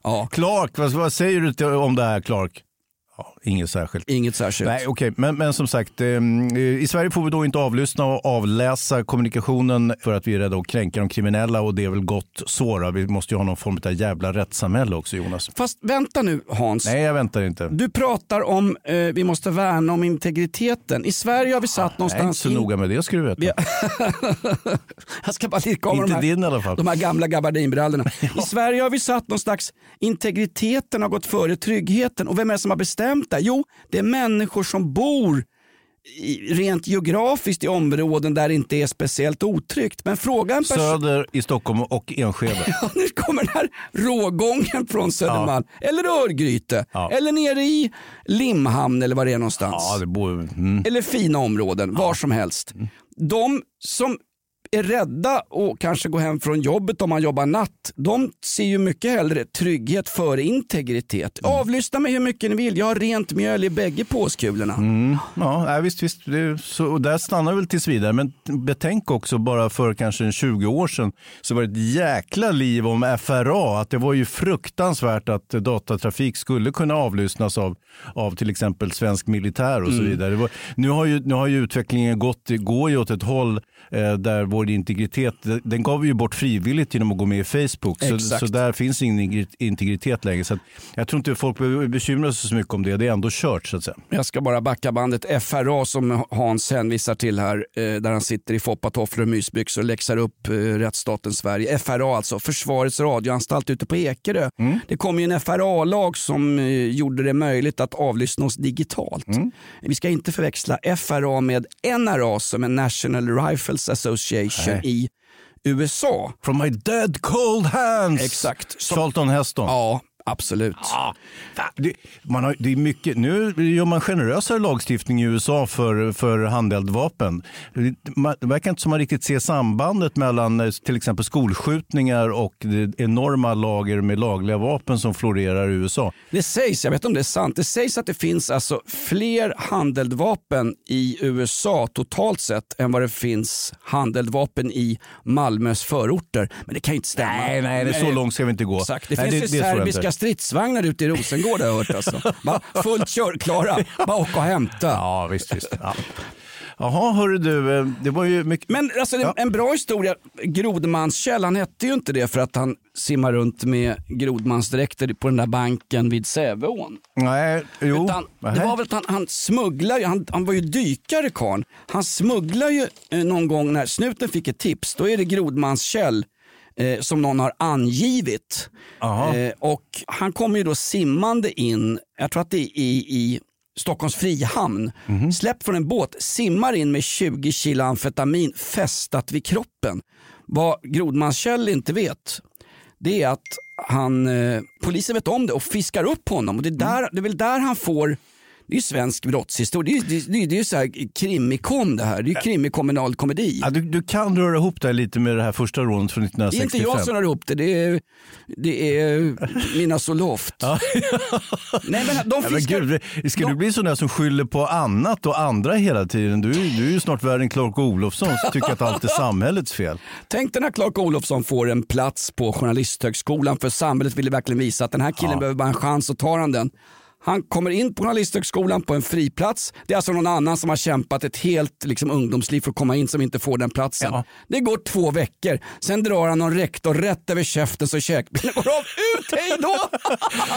Ja. Clark, vad, vad säger du till, om det här Clark? Ja, inget särskilt. Inget särskilt. Nej, okej. Men, men som sagt, eh, i Sverige får vi då inte avlyssna och avläsa kommunikationen för att vi är rädda att kränka de kriminella och det är väl gott så. Då. Vi måste ju ha någon form av jävla rättssamhälle också Jonas. Fast vänta nu Hans. Nej, jag väntar inte. Du pratar om eh, vi måste värna om integriteten. I Sverige har vi satt Jag är inte någonstans... så in- noga med det ska du veta. Jag ska bara lirka av Inte de här, din i alla fall. de här gamla gabardinbrallorna. I Sverige har vi satt någon slags integriteten har gått före tryggheten. Och vem är det som har bestämt det? Jo, det är människor som bor i, rent geografiskt i områden där det inte är speciellt otryggt. Men fråga en. Söder i Stockholm och Enskede. Ja, nu kommer den här rågången från Södermalm. Eller Örgryte. Ja. Eller nere i Limhamn eller var det är någonstans. Ja, det bor... Mm. Eller fina områden, var som helst. De som är rädda och kanske går hem från jobbet om man jobbar natt, de ser ju mycket hellre trygghet före integritet. Avlyssna mig hur mycket ni vill, jag har rent mjöl i bägge påskulorna. Mm. Ja, visst, visst. Så, och där stannar väl tills vidare. Men betänk också bara för kanske en 20 år sedan så var det ett jäkla liv om FRA. Att det var ju fruktansvärt att datatrafik skulle kunna avlyssnas av, av till exempel svensk militär och så Mm. vidare. Var, nu, har ju, nu har ju utvecklingen gått, går ju åt ett håll eh, där vår integritet, den gav vi ju bort frivilligt genom att gå med i Facebook. Så, så där finns ingen integritet längre. Så jag tror inte folk behöver bekymra sig så mycket om det. Det är ändå kört så att säga. Jag ska bara backa bandet. FRA som Hans hänvisar till här, eh, där han sitter i foppatofflor och mysbyxor och läxar upp eh, rättsstaten Sverige. FRA alltså, Försvarets radioanstalt ute på Ekerö. Det kom ju en FRA-lag som eh, gjorde det möjligt att avlyssna oss digitalt. Vi ska inte förväxla FRA med NRA som är National Rifles Association Nej. i USA. From my dead cold hands! Exakt. Som- Charlton Heston. Ja, absolut. Ja, det, man har, det är mycket, nu gör man generösare lagstiftning i USA för, för handeldvapen. Man- Det verkar inte som man riktigt ser sambandet mellan eh, till exempel skolskjutningar och det enorma lager med lagliga vapen som florerar i USA. Det sägs, jag vet inte om det är sant, det sägs att det finns alltså fler handeldvapen i USA totalt sett än vad det finns handeldvapen i Malmös förorter. Men det kan ju inte stämma. Nej, nej, det är så långt ska vi inte gå. Exakt. Det Nej, finns det- det serbiska. Stridsvagnar ute i Rosengård har jag hört. Alltså. Bara fullt körklara, bara åka och hämta. Ja, visst, visst. Ja. Jaha, hörru du, eh, det var ju mycket... Men alltså, Ja. en bra historia, Grodmanskjell, han hette ju inte det för att han simmar runt med grodmansdräkter på den där banken vid Säveån. Nej, jo. Utan det var väl att han, han smugglade, ju- han, han var ju dykare karln. Han smugglade ju eh, någon gång när snuten fick ett tips, då är det Grodmanskjell eh, som någon har angivit. Eh, och han kommer ju då simmande in, jag tror att det är i, i Stockholms Frihamn, Mhm. släppt från en båt, simmar in med 20 kilo amfetamin fästat vid kroppen. Vad Grodmanskjell inte vet, det är att han, eh, polisen vet om det och fiskar upp honom. Och det, är där, det är väl där han får det är ju svensk brottshistoria. Det är, det, det, det är ju så här krimikon det här. Det är ju krimikomunal komedi. Ja, du, du kan röra ihop det lite med det här första rånet från Det är 1965. inte jag som rör ihop det, det är, det är Mina Soloft. Nej, men de Ja, men fiskar, gud, ska du bli sån där som skyller på annat och andra hela tiden? Du, är- du är ju snart värre än Clark Olofsson som tycker att allt är samhällets fel. Tänk dig när Clark Olofsson får en plats på Journalisthögskolan för samhället ville verkligen visa att den här killen Ja. behöver bara en chans och tar han den. Han kommer in på Journalisthögskolan på en friplats. Det är alltså någon annan som har kämpat ett helt liksom, ungdomsliv för att komma in som inte får den platsen. Det går två veckor. Sen drar han någon rektor rätt över käften så käkbenen går av. Ut, hej då!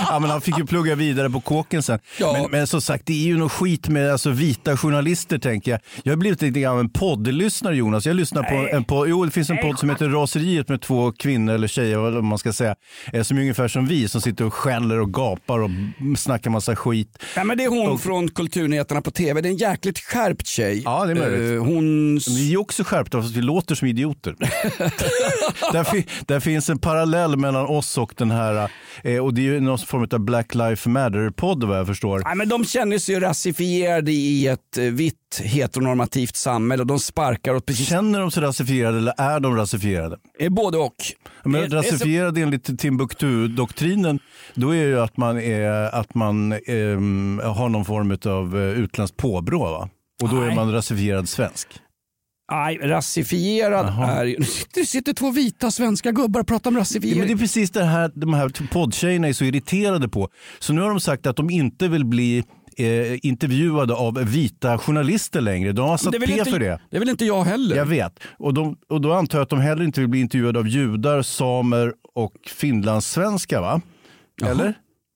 Ja, men han fick ju plugga vidare på kåken sen. Men, men som sagt, det är ju något skit med alltså, vita journalister tänker jag. Jag har blivit lite grann av en poddlyssnare Jonas. Jag lyssnar på en podd, jo det finns en podd som heter Raseriet med två kvinnor eller tjejer vad man ska säga. eh, Som är ungefär som vi som sitter och skäller och gapar och snackar massa skit. Ja, men det är hon från Kulturnyheterna på tv. Det är en jäkligt skärpt tjej. Ja, det är möjligt. Eh, hon... Vi är också skärpta fast vi låter som idioter. där, fi, där finns en parallell mellan oss och den här, eh, och det är ju någon form av Black Lives Matter-podd vad jag förstår. Nej, men de känner sig rasifierade i ett eh, heteronormativt samhälle och de sparkar åt precis... Känner de sig rasifierade eller är de rasifierade? Eh, Både och. Men Eh, rasifierad enligt Timbuktu-doktrinen, då är det ju att man, är, att man ehm, har någon form av utländskt påbrå va? Och då är Nej. man rasifierad svensk. Nej, rasifierad är ju... Det sitter två vita svenska gubbar och pratar om Ja, rasifiering. men det är precis det här de här poddtjejerna är så irriterade på. Så nu har de sagt att de inte vill bli eh, intervjuade av vita journalister längre. De har satt det, P inte, för det. det vill inte jag heller. Jag vet. Och, de, och då antar jag att de heller inte vill bli intervjuade av judar, samer och finlandssvenskar va? Eller?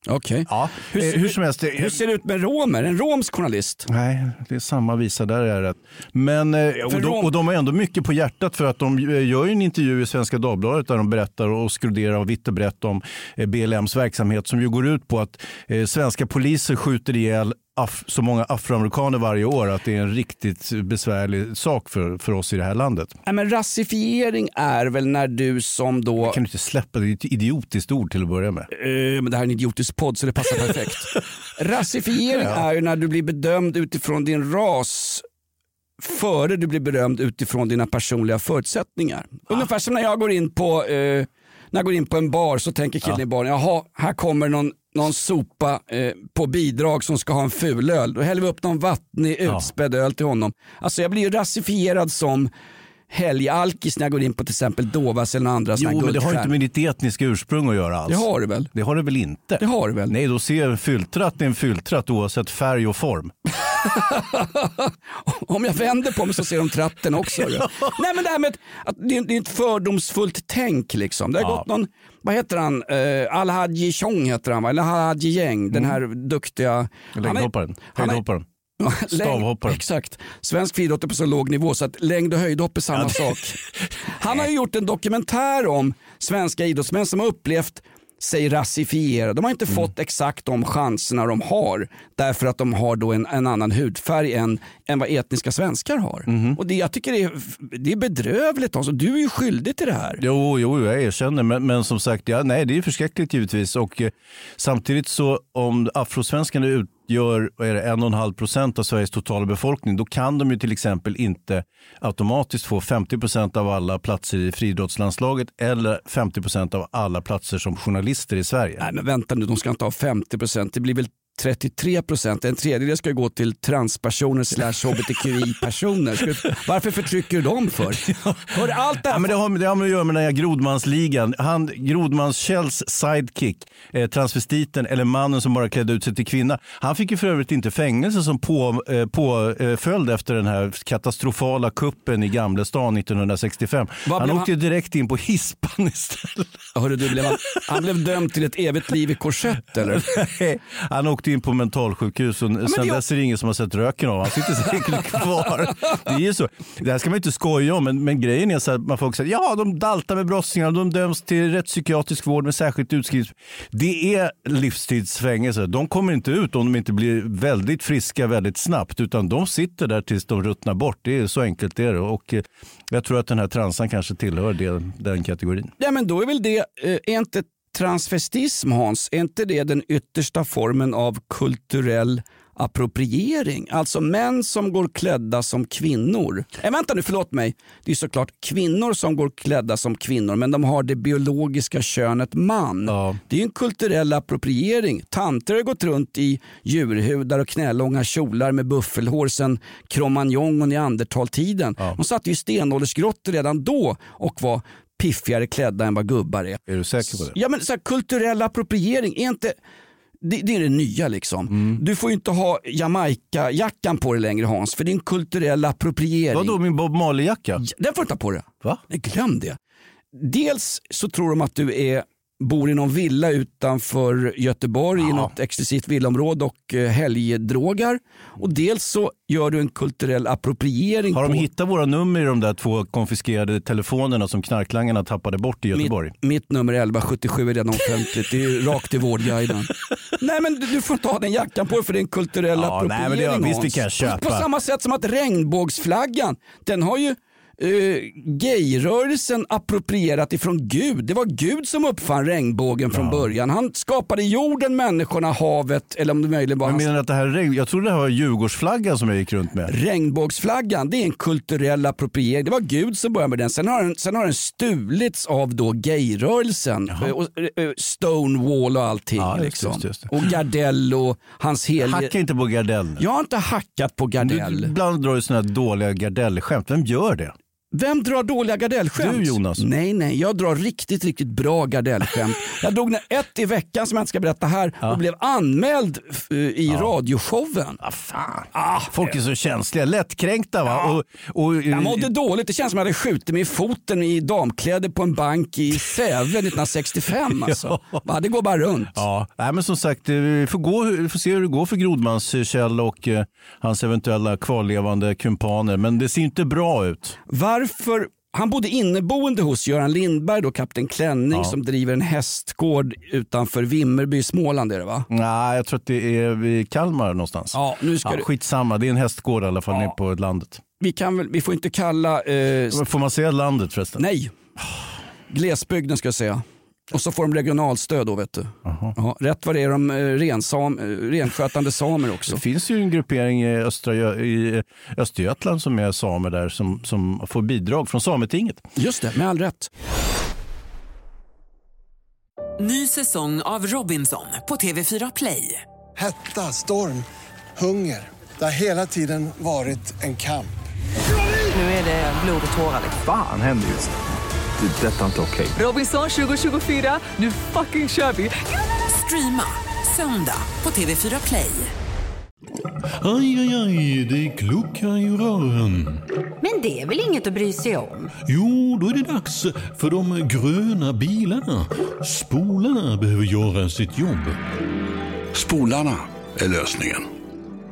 Okej. Ja, Hur, eh, hur som helst. det- hur ser det ut med romer? En romsk journalist? Nej, det är samma visa, där är det. Men, eh, och, de, rom- och de har ändå mycket på hjärtat för att de eh, gör en intervju i Svenska Dagbladet där de berättar och skroderar och vitt och brett om BLMs verksamhet som ju går ut på att svenska poliser skjuter ihjäl af- så många afroamerikaner varje år att det är en riktigt besvärlig sak för, för oss i det här landet. Nej, men rasifiering är väl när du som då... Kan du inte släppa det? Det är ett idiotiskt ord till att börja med. Eh, men det här är en idiotisk podd så det passar perfekt. Rasifiering Ja. är ju när du blir bedömd utifrån din ras före du blir bedömd utifrån dina personliga förutsättningar. Ungefär som när jag går in på, eh, när jag går in på en bar så tänker killen i baren, jaha, här kommer någon, någon sopa eh, på bidrag som ska ha en fulöl. Då häller vi upp någon vattnig Ja. utspädd öl till honom. Alltså jag blir ju rasifierad som helgalkis när jag går in på till exempel Dovas eller några andra Jo, men det har inte med ditt etniska ursprung att göra alls. Det har det väl? Det har det väl inte? Det har det väl? Nej, då ser en fylltratt en fylltratt oavsett färg och form. Om jag vänder på mig så ser de tratten också. Nej men det här med att, att är, det är ett fördomsfullt tänk liksom. Det har Ja. gått någon, vad heter han, uh, Alhaji Chong heter han va? Eller Alhaji Geng, den här duktiga... Längdhopparen, höjdhopparen. Stavhopparen. Exakt. Svensk friidrott är på så låg nivå så att längd och höjdhopp är samma sak. Han har ju gjort en dokumentär om svenska idrottsmän som har upplevt sig rasifierade. De har inte fått exakt de chanserna de har därför att de har då en, en annan hudfärg än, än vad etniska svenskar har. Och det, jag tycker det är, det är bedrövligt. Alltså. Du är ju skyldig till det här. Jo, jo, jag erkänner, men, men som sagt, ja, nej, det är förskräckligt givetvis. Och eh, samtidigt så om afrosvenskarna utgör vad är det, en och en halv procent av Sveriges totala befolkning, då kan de ju till exempel inte automatiskt få 50 procent av alla platser i friidrottslandslaget eller 50 procent av alla platser som journalister i Sverige. Nej men vänta nu, de ska inte ha 50 procent. Det blir väl 33 procent. En tredjedel ska gå till transpersoner slash hbtqi-personer. Varför förtrycker du dem för? Hör allt det här Ja, men det, har, det har med att göra med den här Grodmansligan. Han, Grodmans-Kjells sidekick, eh, transvestiten eller mannen som bara klädde ut sig till kvinna. Han fick ju för övrigt inte fängelse som på, eh, påföljd efter den här katastrofala kuppen i Gamlestan 1965. Vad Han åkte han- direkt in på hispan istället. Hörru, du, blev han, han blev dömd till ett evigt liv i korsett eller? Nej, Han åkte in på mentalsjukhus och sen det- dess är det ingen som har sett röken av. Han sitter säkert kvar. Det är ju så. Det här ska man inte skoja om, men, men grejen är så att man folk säger ja, de daltar med brottslingar, de döms till rättspsykiatrisk vård med särskilt utskrivs. Det är livstidsfängelse. De kommer inte ut om de inte blir väldigt friska väldigt snabbt, utan de sitter där tills de ruttnar bort. Det är så enkelt det är. Och eh, jag tror att den här transan kanske tillhör det, den kategorin. Ja men då är väl det, eh, inte transvestism Hans, är inte det den yttersta formen av kulturell appropriering. Alltså män som går klädda som kvinnor. Eh, vänta nu, förlåt mig. Det är såklart kvinnor som går klädda som kvinnor men de har det biologiska könet man. Det är en kulturell appropriering. Tanter har gått runt i djurhudar och knälånga kjolar med buffelhår sedan Cromagnon och neandertaltiden. De satt ju i stenåldersgrottor redan då och var piffigare klädda än vad gubbar är. Är du säker på det? Ja men så här, kulturell appropriering är inte det, det är det nya liksom. Du får ju inte ha Jamaica-jackan på dig längre Hans, för det är en kulturell appropriering. Vadå min Bob Marley-jacka? Den får du ta på dig. Va? Nej, glöm det. Dels så tror de att du är bor i någon villa utanför Göteborg i något exklusivt villaområde och eh, helgdrogar. Och dels så gör du en kulturell appropriering. Har de på hittat våra nummer i de där två konfiskerade telefonerna som knarklangarna tappade bort i Göteborg? Mitt, mitt nummer 1177 är redan offentligt. Det är rakt i vårdguiden. nej men du, får ha den jackan på dig för det är en kulturell Ja, appropriering. nej, men det- visst, det kan jag köpa. På samma sätt som att regnbågsflaggan, den har ju Uh, gayrörelsen approprierat ifrån Gud. Det var Gud som uppfann regnbågen från början. Han skapade jorden, människorna, havet eller om det möjligen var Jag menar att det här är regn... Jag trodde det här var Djurgårdsflaggan som jag gick runt med. Regnbågsflaggan det är en kulturell appropriering. Det var Gud som började med den. Sen har den, sen har den stulits av då gayrörelsen. Eh, Och, eh, Stonewall och allting. Ja, liksom. just, just. Och Gardell och hans hel... Hacka inte på Gardell. Jag har inte hackat på Gardell. Du, ibland drar du såna här dåliga Gardell-skämt. Vem gör det? Vem drar dåliga gardellskämt? Du, Jonas. Nej, nej, jag drar riktigt, riktigt bra gardellskämt. jag drog ett i veckan som jag inte ska berätta här och blev anmäld eh, i radioshowen. Ah, fan. Folk är så känsliga, lättkränkta va? Och, och, Jag mådde dåligt. Det känns som att jag hade skjutit mig i foten i damkläder på en bank i Säve 1965. Alltså. Va, Det går bara runt. Ja, nej, men som sagt, eh, vi får, gå, vi får se hur det går för Grodmans eh, Kjell och eh, hans eventuella kvarlevande kumpaner. Men det ser inte bra ut. Varför? Han bodde inneboende hos Göran Lindberg, då, kapten Klänning, Ja. som driver en hästgård utanför Vimmerby i Småland. Är det, va? Nej, jag tror att det är vid Kalmar någonstans. Ja, nu ska du- Skitsamma, det är en hästgård i alla fall nere på landet. Vi, kan väl, vi får inte kalla... Eh, Får man säga landet förresten? nej, glesbygden ska jag säga. Och så får de regionalstöd då vet du. Ja, rätt vad det är de eh, rensam, eh, renskötande samer också. Det finns ju en gruppering i, Östra, i Östergötland som är samer där som, som får bidrag från Sametinget. Just det, med all rätt. Ny säsong av Robinson på TV4 Play. Hetta, storm, hunger. Det har hela tiden varit en kamp. Nu är det blod och tårar. Fan händer just det. Det är detta inte okej. Robinson 2024, nu fucking kör vi! Streama söndag på TV4 Play. Aj, aj, aj, det kluckar i rören. Men det är väl inget att bry sig om? Jo, då är det dags för de gröna bilarna. Spolarna behöver göra sitt jobb. Spolarna är lösningen.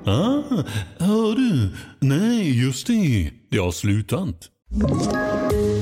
Ah, hör du? Nej, just det. Det har slutat.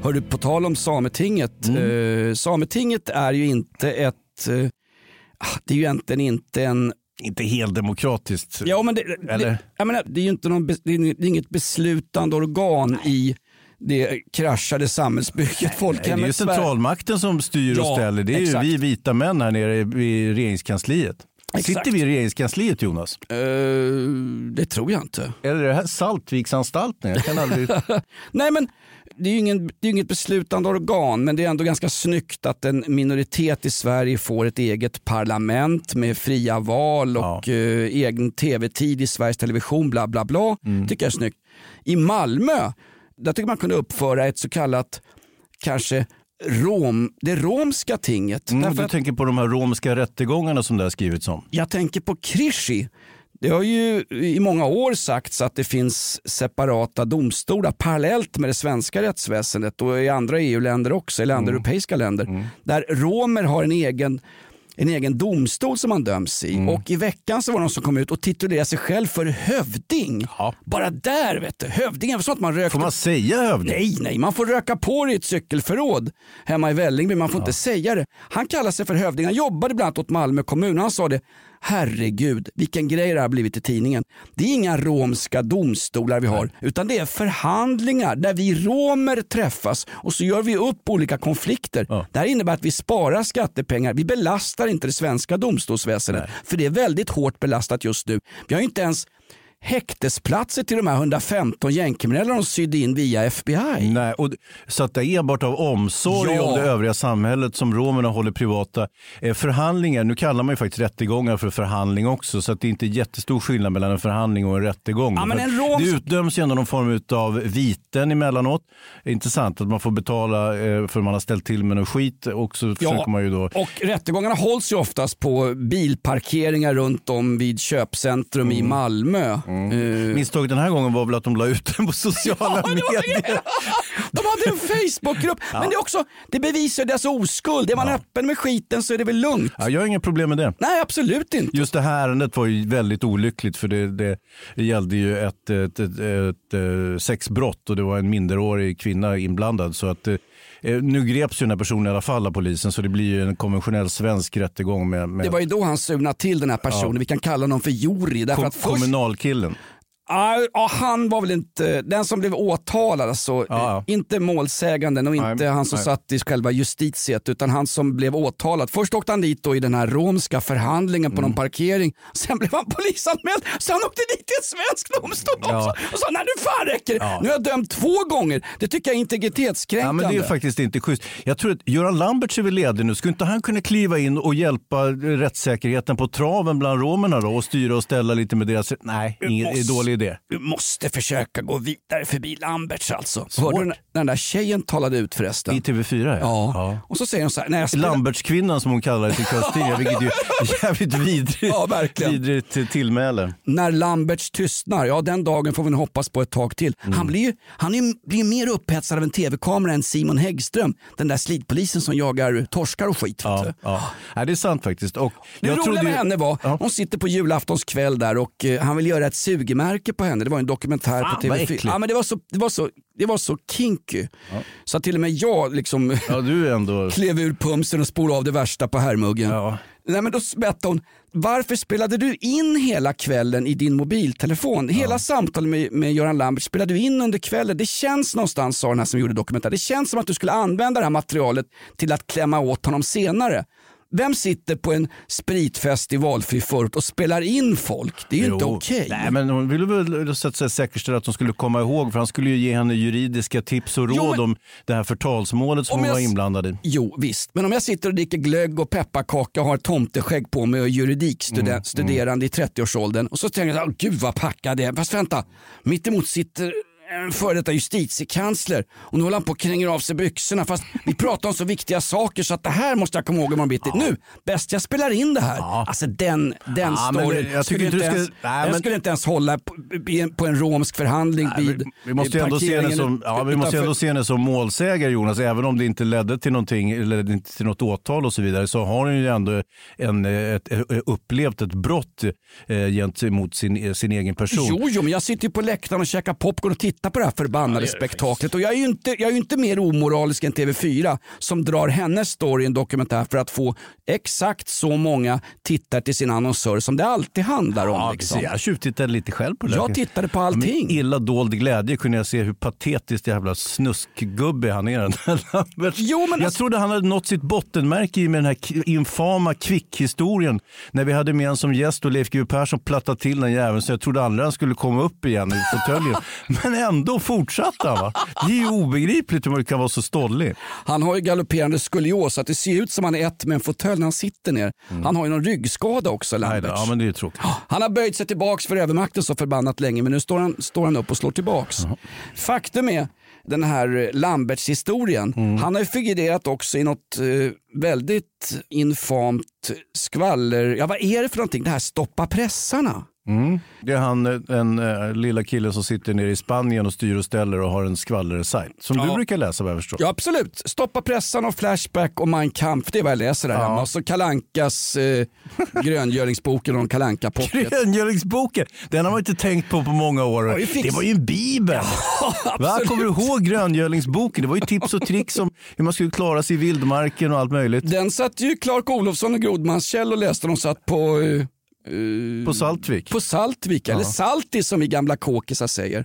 gardinerna. Hördu, på tal om Sametinget. Eh, Sametinget är ju inte ett... Eh, ah, det är ju egentligen inte en... Inte helt demokratiskt. Ja, men det, Eller? det, menar, det är ju inte någon, det är inget- beslutande organ i det kraschade samhällsbygget. Nej, det Folkhemmet är ju centralmakten som styr och Ja, ställer. Det är exakt. ju vi vita män här nere vid regeringskansliet. Exakt. Sitter vi i regeringskansliet Jonas? Eh, det tror jag inte. Eller är det här Saltviksanstalten? Jag kan aldrig... Nej men det är ju ingen, det är inget beslutande organ men det är ändå ganska snyggt att en minoritet i Sverige får ett eget parlament med fria val och eh, egen tv-tid i Sveriges Television bla bla bla. tycker jag är snyggt. I Malmö där tycker man kunde uppföra ett så kallat kanske rom, det romska tinget. Mm, du tänker på de här romska rättegångarna som det har skrivits om. jag tänker på Krishi. Det har ju i många år sagts att det finns separata domstolar parallellt med det svenska rättsväsendet och i andra EU-länder också, eller andra europeiska länder, där romer har en egen en egen domstol som man döms i. Och i veckan så var det någon som kom ut och titulerade sig själv för hövding. Bara där vet du, hövding, det var så att man rökte. Får man säga hövding? Nej, nej, man får röka på det i ett cykelförråd hemma i Vällingby, man får inte säga det. Han kallar sig för hövding, han jobbade bland annat åt Malmö kommun. Han sa det, herregud vilken grej det har blivit i tidningen. Det är inga romska domstolar vi har, utan det är förhandlingar där vi romer träffas och så gör vi upp olika konflikter. Det här innebär att vi sparar skattepengar, vi belastar inte det svenska domstolsväsendet, för det är väldigt hårt belastat just nu. Vi har inte ens häktesplatser till de här 115 gängkriminella de sydde in via FBI. Nej, och, så att det är enbart av omsorg Ja. om det övriga samhället som romerna håller privata eh, förhandlingar. Nu kallar man ju faktiskt rättegångar för förhandling också så att det är inte är jättestor skillnad mellan en förhandling och en rättegång. Ja, men en att romsk- Det utdöms ju ändå någon form av viten emellanåt. Intressant att man får betala eh, för man har ställt till med något skit och så försöker man ju då Och rättegångarna hålls ju oftast på bilparkeringar runt om vid köpcentrum Mm. i Malmö. Eh, Misstaget den här gången var väl att de la ut den på sociala medier. De hade en Facebookgrupp. Men det, är också, det bevisar deras oskuld. Är man öppen med skiten så är det väl lugnt. Ja, jag har inga problem med det. Nej, absolut inte. Just det här ärendet var ju väldigt olyckligt för det, det, gällde ju ett, ett, ett, ett, sexbrott och det var en minderårig kvinna inblandad. Så att, eh, nu greps ju den här personen i alla fall av polisen så det blir ju en konventionell svensk rättegång med, med Det var ju då han surnade till den här personen. Ja. Vi kan kalla honom för Juri. Därför kom, att först, kommunalkillen. Ja, ja, han var väl inte den som blev åtalad, alltså, eh, inte målsäganden och inte Nej, han som nej. satt i själva justitiet utan han som blev åtalad. Först åkte han dit då i den här romska förhandlingen på Mm. någon parkering. Sen blev han polisanmäld så han åkte dit till en svensk domstol också Ja. och sa nej nu fan räcker det. Ja. Nu har jag dömt två gånger. Det tycker jag är integritetskränkande. Ja, men det är faktiskt inte schysst. Jag tror att Göran Lamberts är väl ledig nu. Skulle inte han kunna kliva in och hjälpa rättssäkerheten på traven bland romerna då och styra och ställa lite med deras... Nej, ingen, dålig idé. Du måste försöka gå vidare förbi Lamberts alltså. Svårt. Hörde du den där tjejen talade ut förresten? I TV4 Ja. Och så säger hon så här, jag spelar... Lambertskvinnan som hon kallar det till kvällstidningar, vilket ju är jävligt vidrigt, Ja, verkligen. vidrigt tillmäle. När Lamberts tystnar, ja den dagen får vi hoppas på ett tag till. Mm. Han blir ju han är, blir mer upphetsad av en tv-kamera än Simon Häggström. Den där slitpolisen som jagar torskar och skit. du. Ja. Ja, det är sant faktiskt. Och Det jag roliga med ju- henne var, hon sitter på julaftons kväll där och eh, han vill göra ett sugemärke på henne. Det var en dokumentär Fan, på vad TV4. äckligt. Ja, men det, var så, det, var så, det var så kinky. Så att till och med jag liksom Ja, du ändå... klev ur pumsen och spolade av det värsta på herrmuggen. Nej, men då berättade hon, varför spelade du in hela kvällen i din mobiltelefon? Hela samtalet med, med Göran Lambert spelade du in under kvällen. Det känns någonstans, sa den här som gjorde dokumentären, det känns som att du skulle använda det här materialet till att klämma åt honom senare. Vem sitter på en spritfest i valfri förort och spelar in folk? Det är ju inte okej. Nej, men hon ville väl så att säga, säkerställa att hon skulle komma ihåg, för han skulle ju ge henne juridiska tips och råd Jo, men- om det här förtalsmålet som Om hon jag var inblandad i. Jo visst, men om jag sitter och dricker glögg och pepparkaka och har tomteskägg på mig och är juridikstuderande i 30-årsåldern och så tänker jag, oh, gud vad packad jag är. Fast vänta, mitt emot sitter en före detta justitiekansler och nu håller han på och kränger av sig byxorna fast vi pratar om så viktiga saker så att det här måste jag komma ihåg imorgon bitti. Nu, bäst jag spelar in det här. Alltså den, den Ja, storyn jag skulle inte ens, ska- nej, jag men- skulle inte ens hålla på, på en romsk förhandling vid Vi måste ju ändå se henne som, ja, vi måste ändå se henne som målsägare Jonas, även om det inte ledde till någonting eller inte till något åtal och så vidare så har hon ju ändå en, ett, ett, upplevt ett brott eh, gentemot sin, sin egen person. Jo, jo, men jag sitter ju på läktaren och käkar popcorn och tittar på det här förbannade spektaklet. Och jag är, ju inte, jag är ju inte mer omoralisk än TV4 som drar hennes story i en dokumentär för att få exakt så många tittare till sin annonsör som det alltid handlar om. Ja, liksom. Jag tjuvtittade lite själv på det. Jag tittade på allting. Med illa dold glädje kunde jag se hur patetiskt jävla snuskgubbe han är. den här Lambert. jag alltså- trodde han hade nått sitt bottenmärke i med den här infama kvick-historien. När vi hade med honom som gäst och Leif GW Persson plattade till den jäveln så jag trodde aldrig han skulle komma upp igen i fåtöljen. Men ändå fortsatte han. Va? Det är ju obegripligt hur man kan vara så stollig. Han har ju galopperande skolios så att det ser ut som han är ett med en fåtölj när han sitter ner. Han har ju någon ryggskada också, Nej, Lamberts. ja, men det är tråkigt. Han har böjt sig tillbaks för övermakten så förbannat länge men nu står han, står han upp och slår tillbaks. Faktum är den här Lamberts historien. Han har ju figurerat också i något eh, väldigt infamt skvaller. Ja vad är det för någonting? Det här stoppa pressarna. Mm. Det är han, den eh, lilla killen som sitter nere i Spanien och styr och ställer och har en skvallersajt. Som du Ja. brukar läsa vad jag förstår. Ja absolut, Stoppa pressarna och Flashback och Mein Kampf, det är vad jag läser där Ja. hemma. Och så Kalankas eh, gröngölingsboken och Kalanka pocket. Gröngölingsboken, den har man inte tänkt på på många år. Ja, fix- Det var ju en bibel. Va? absolut. Kommer du ihåg gröngölingsboken? Det var ju tips och tricks om hur man skulle klara sig i vildmarken och allt möjligt. Den satt ju Clark Olofsson och Grodmanskjell och läste. De satt på, eh, eh, På Saltvik. på Saltvik, eller Ja. Saltis som vi gamla kåkisar säger.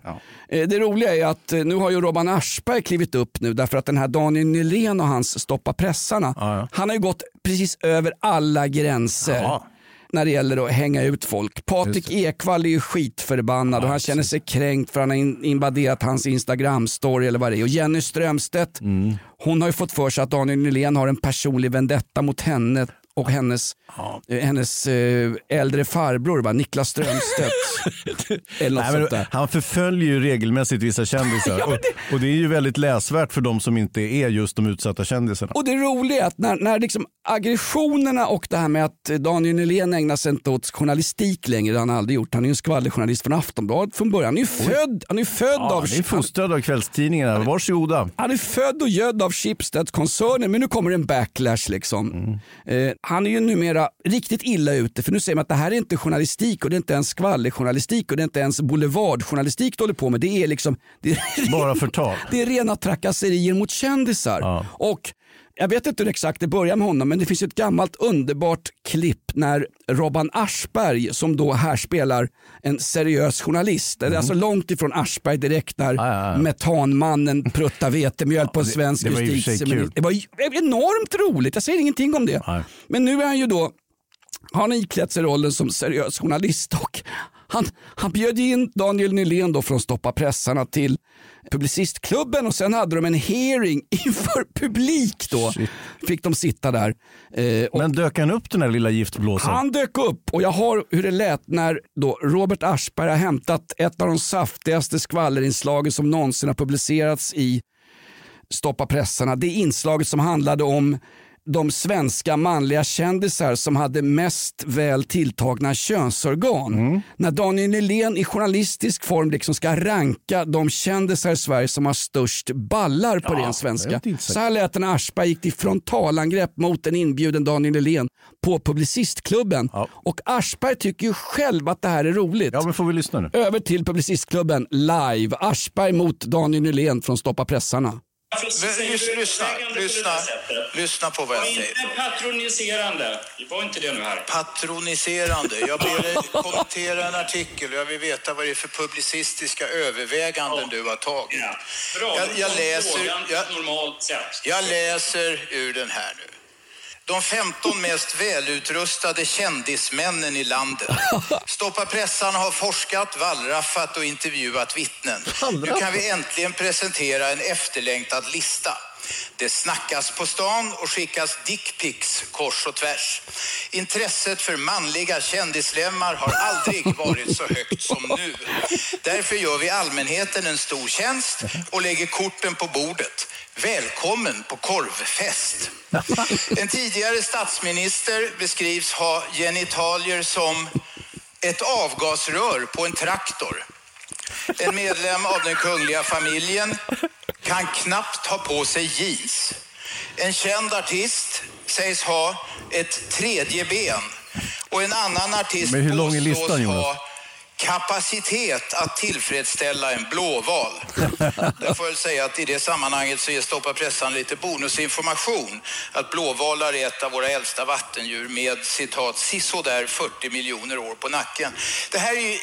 Eh, Det roliga är att eh, nu har ju Robban Aschberg klivit upp nu därför att den här Daniel Nylén och hans Stoppa pressarna, han har ju gått precis över alla gränser. Ja. när det gäller att hänga ut folk. Patrik Ekwall är ju skitförbannad och han känner sig kränkt för han har in- invaderat hans Instagram-story eller vad det är. Och Jenny Strömstedt, Mm. hon har ju fått för sig att Daniel Nylén har en personlig vendetta mot henne och hennes, eh, hennes eh, äldre farbror, va? Niklas Strömstedt. eller något Nej, sånt där. han förföljer ju regelmässigt vissa kändisar. och, och det är ju väldigt läsvärt för de som inte är just de utsatta kändisarna. Och det roliga är att när, när liksom aggressionerna och det här med att Daniel Nylén ägnar sig inte åt journalistik längre, det har han aldrig gjort. Han är ju en skvallerjournalist från Aftonbladet från början. Han är ju född, han är född Ja, av... ni är fostrad av kvällstidningarna. Varsågoda. Han är född och gödd av Schibsted-koncernen men nu kommer en backlash. Liksom. Eh, han är ju numera riktigt illa ute för nu säger man att det här är inte journalistik och det är inte ens skvallerjournalistik och det är inte ens boulevardjournalistik du håller på med. Det är liksom det är, Bara förtal. det är rena trakasserier mot kändisar. Och jag vet inte hur exakt det börjar med honom men det finns ett gammalt underbart klipp när Robban Aschberg som då här spelar en seriös journalist. Det är alltså långt ifrån Aschberg direkt när Mm. ja, ja. metanmannen pruttar vetemjöl på en svensk det justitieminister. Det var enormt roligt, jag säger ingenting om det. Men nu är han ju då har han iklätt sig rollen som seriös journalist och han, han bjöd in Daniel Nylén då från Stoppa pressarna till Publicistklubben och sen hade de en hearing inför publik då. Fick de sitta där. Eh, Men dök han upp den här lilla giftblåsaren? han dök upp och jag har hur det lät när då Robert Aschberg har hämtat ett av de saftigaste skvallerinslagen som någonsin har publicerats i Stoppa pressarna. Det inslaget som handlade om de svenska manliga kändisar som hade mest väl tilltagna könsorgan. När Daniel Nylén i journalistisk form liksom ska ranka de kändisar i Sverige som har störst ballar på Ja, ren svenska. Så här lät när Aschberg gick till frontalangrepp mot en inbjuden Daniel Nylén på Publicistklubben. Och Aschberg tycker ju själv att det här är roligt. Ja, men får vi lyssna nu? Över till Publicistklubben live. Aschberg mot Daniel Nylén från Stoppa pressarna. Lyssna, lyssna, lyssna, lyssna på vad jag säger. Inte patroniserande. Var inte det nu här. Patroniserande. Jag ber dig kommentera en artikel och jag vill veta vad det är för publicistiska överväganden du har tagit. Bra, Jag, jag, läser, jag, jag läser ur den här nu. De 15 mest välutrustade kändismännen i landet. Stoppa pressarna har forskat, wallraffat och intervjuat vittnen. Nu kan vi äntligen presentera en efterlängtad lista. Det snackas på stan och skickas dickpics kors och tvärs. Intresset för manliga kändislemmar har aldrig varit så högt som nu. Därför gör vi allmänheten en stor tjänst och lägger korten på bordet. Välkommen på korvfest. En tidigare statsminister beskrivs ha genitalier som ett avgasrör på en traktor. En medlem av den kungliga familjen kan knappt ha på sig jeans. En känd artist sägs ha ett tredje ben och en annan artist Men hur lång är listan, Jonas? ha kapacitet att tillfredsställa en blåval. Jag får väl säga att i det sammanhanget så ger Stoppa pressan lite bonusinformation. Att blåvalar är ett av våra äldsta vattendjur med citat sisådär 40 miljoner år på nacken. Det här är ju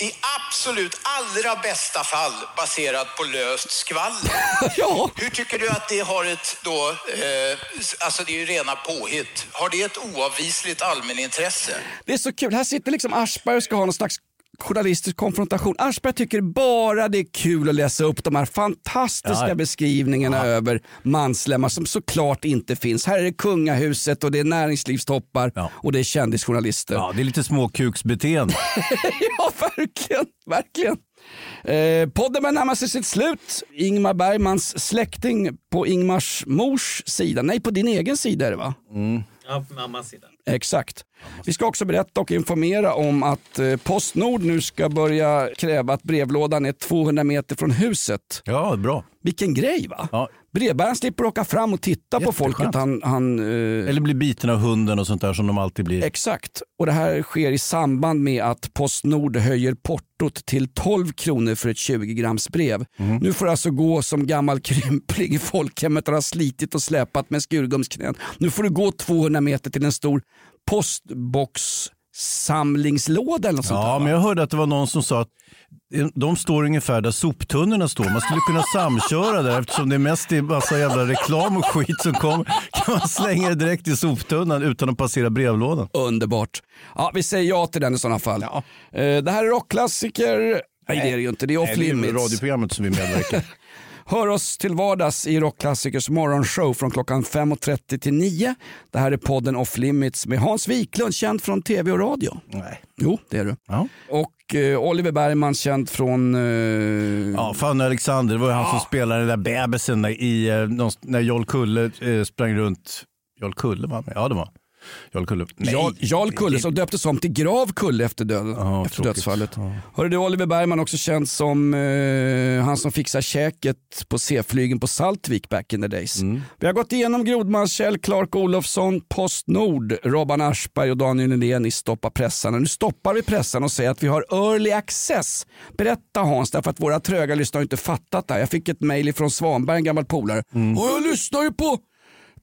i absolut allra bästa fall baserat på löst skvaller. Hur tycker du att det har ett då, eh, alltså det är ju rena påhitt. Har det ett oavvisligt allmänintresse? Det är så kul. Här sitter liksom Aschberg och ska ha någon slags journalistisk konfrontation. Aschberg tycker bara det är kul att läsa upp de här fantastiska Ja. beskrivningarna över manslemmar som såklart inte finns. Här är det kungahuset och det är näringslivstoppar och det är kändisjournalister. Ja, det är lite småkuksbeteende. ja, verkligen. verkligen. Eh, podden börjar närma sig sitt slut. Ingmar Bergmans släkting på Ingmars mors sida. Nej, på din egen sida är det va? Mm. Ja, på mammas sida. Exakt. Vi ska också berätta och informera om att eh, Postnord nu ska börja kräva att brevlådan är 200 meter från huset. Ja, bra. Vilken grej va? Ja. Brevbäraren slipper åka fram och titta på folket. Han, han, eh, Eller bli biten av hunden och sånt där som de alltid blir. Exakt. Och det här sker i samband med att Postnord höjer portot till 12 kronor för ett 20 grams brev. Mhm. Nu får alltså gå som gammal krympling i folkhemmet och har slitit och släpat med skurgumsknän. Nu får du gå 200 meter till en stor postbox-samlingslåda eller något sånt Ja, där, men jag hörde att det var någon som sa att de står ungefär där soptunnorna står. Man skulle kunna samköra där eftersom det är mest är massa jävla reklam och skit som kommer. Kan man slänga det direkt i soptunnan utan att passera brevlådan. Underbart. Ja, vi säger ja till den i sådana fall. Eh, Det här är rockklassiker. Nej, det är det ju inte. Det är off Nej, det är radioprogrammet som vi medverkar. Hör oss till vardags i Rockklassikers morgonshow från klockan 5.30 till 9. Det här är podden Off Limits med Hans Wiklund, känd från tv och radio. Nej. Jo, det är du. Och eh, Oliver Bergman, känd från... eh, Ja, Fanny Alexander, det var ju han som spelade den där bebisen i, eh, när Jarl Kulle eh, sprang runt. Jarl Kulle var med? Ja, det var Jarl Kulle. Nej. Jarl, Jarl Kulle som döptes om till Grav Kulle efter, döden, Ja, efter tråkigt. dödsfallet. Ja. Hörru du, Oliver Bergman också känd som eh, han som fixar käket på C-flygen på Saltvik back in the days. Mm. Vi har gått igenom Grodmans, Kjell Clark Olofsson, Postnord, Robban Aschberg och Daniel Nylén i Stoppa pressarna. Nu stoppar vi pressarna och säger att vi har early access. Berätta Hans, därför att våra tröga lyssnare har inte fattat det här. Jag fick ett mejl från Svanberg, en gammal polare. Och jag lyssnar ju på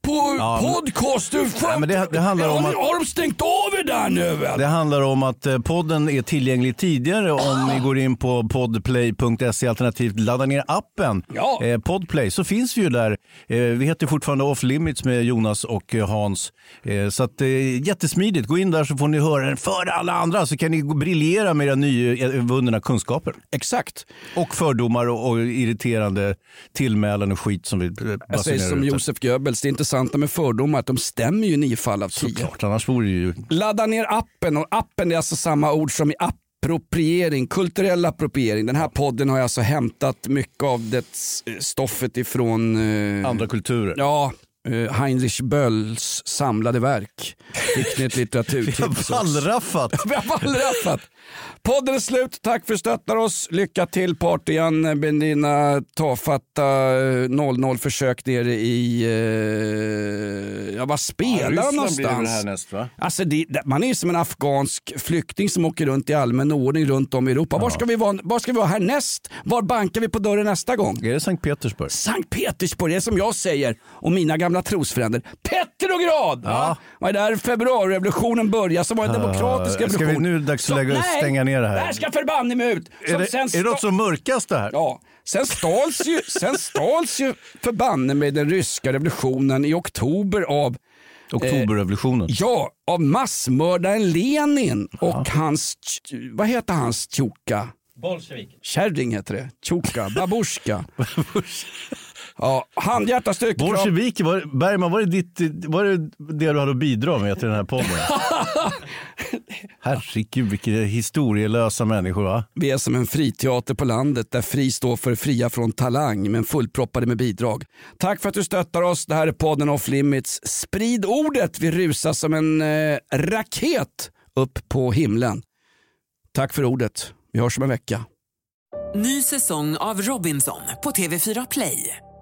på. Ja, podcast. Nej, men det- det handlar om att- har de stängt av er där nu? väl? Det handlar om att eh, podden är tillgänglig tidigare om ni går in på podplay.se alternativt laddar ner appen. Ja. Eh, Podplay så finns vi ju där. Eh, vi heter fortfarande Off Limits med Jonas och eh, Hans. Eh, så att, eh, jättesmidigt. Gå in där så får ni höra den före alla andra så kan ni briljera med era nyvunna kunskaper. Exakt. Och fördomar och, och irriterande tillmälen och skit som vi eh, Jag säger basunerar som ut. Josef Goebbels, det intressanta med fördomar att de stämmer ju i nio fall av tio. Såklart, annars vore det ju... Ladda ner appen och appen är alltså samma ord som i appropriering, kulturell appropriering. Den här podden har alltså hämtat mycket av det eh, stoffet ifrån eh, Andra kulturer. Ja, Heinrich Bölls samlade verk. Fick ni ett litteraturtips Vi har wallraffat. Vi har wallraffat. Podden är slut. Tack för att stöttar oss. Lycka till Partian med dina tafatta eh, 0-0-försök nere i... Eh, ja, vad spelar han någonstans? härnäst va? Alltså det, man är som en afghansk flykting som åker runt i allmän ordning runt om i Europa. Var, ska vi vara, var ska vi vara härnäst? Var bankar vi på dörren nästa gång? Är det Sankt Petersburg? Sankt Petersburg, det är som jag säger och mina gamla trosfränder. Petrograd! Ja. Var det där februarirevolutionen började som var en demokratisk Ah, ska vi- revolution. nu är det dags att Så- lägga- nej, stänga ner det här. Det här ska förbanne mig ut. Är Som det, sen är det något som mörkast det här? Ja, sen stals ju, sen stals ju förbanne med den ryska revolutionen i oktober av Oktoberrevolutionen. Ja, av massmördaren Lenin och hans, vad heter hans tjoka? Bolsjevik. Kärring heter det. Tjoka, babushka. Ja, handhjärta styrkekram. Bolsjevik, var, Bergman, var det, ditt, var det det du hade att bidra med till den här podden? Herregud, vilka historielösa människor va? Vi är som en friteater på landet där fri står för fria från talang men fullproppade med bidrag. Tack för att du stöttar oss. Det här är podden Off Limits. Sprid ordet. Vi rusar som en eh, raket upp på himlen. Tack för ordet. Vi hörs om en vecka. Ny säsong av Robinson på TV4 Play.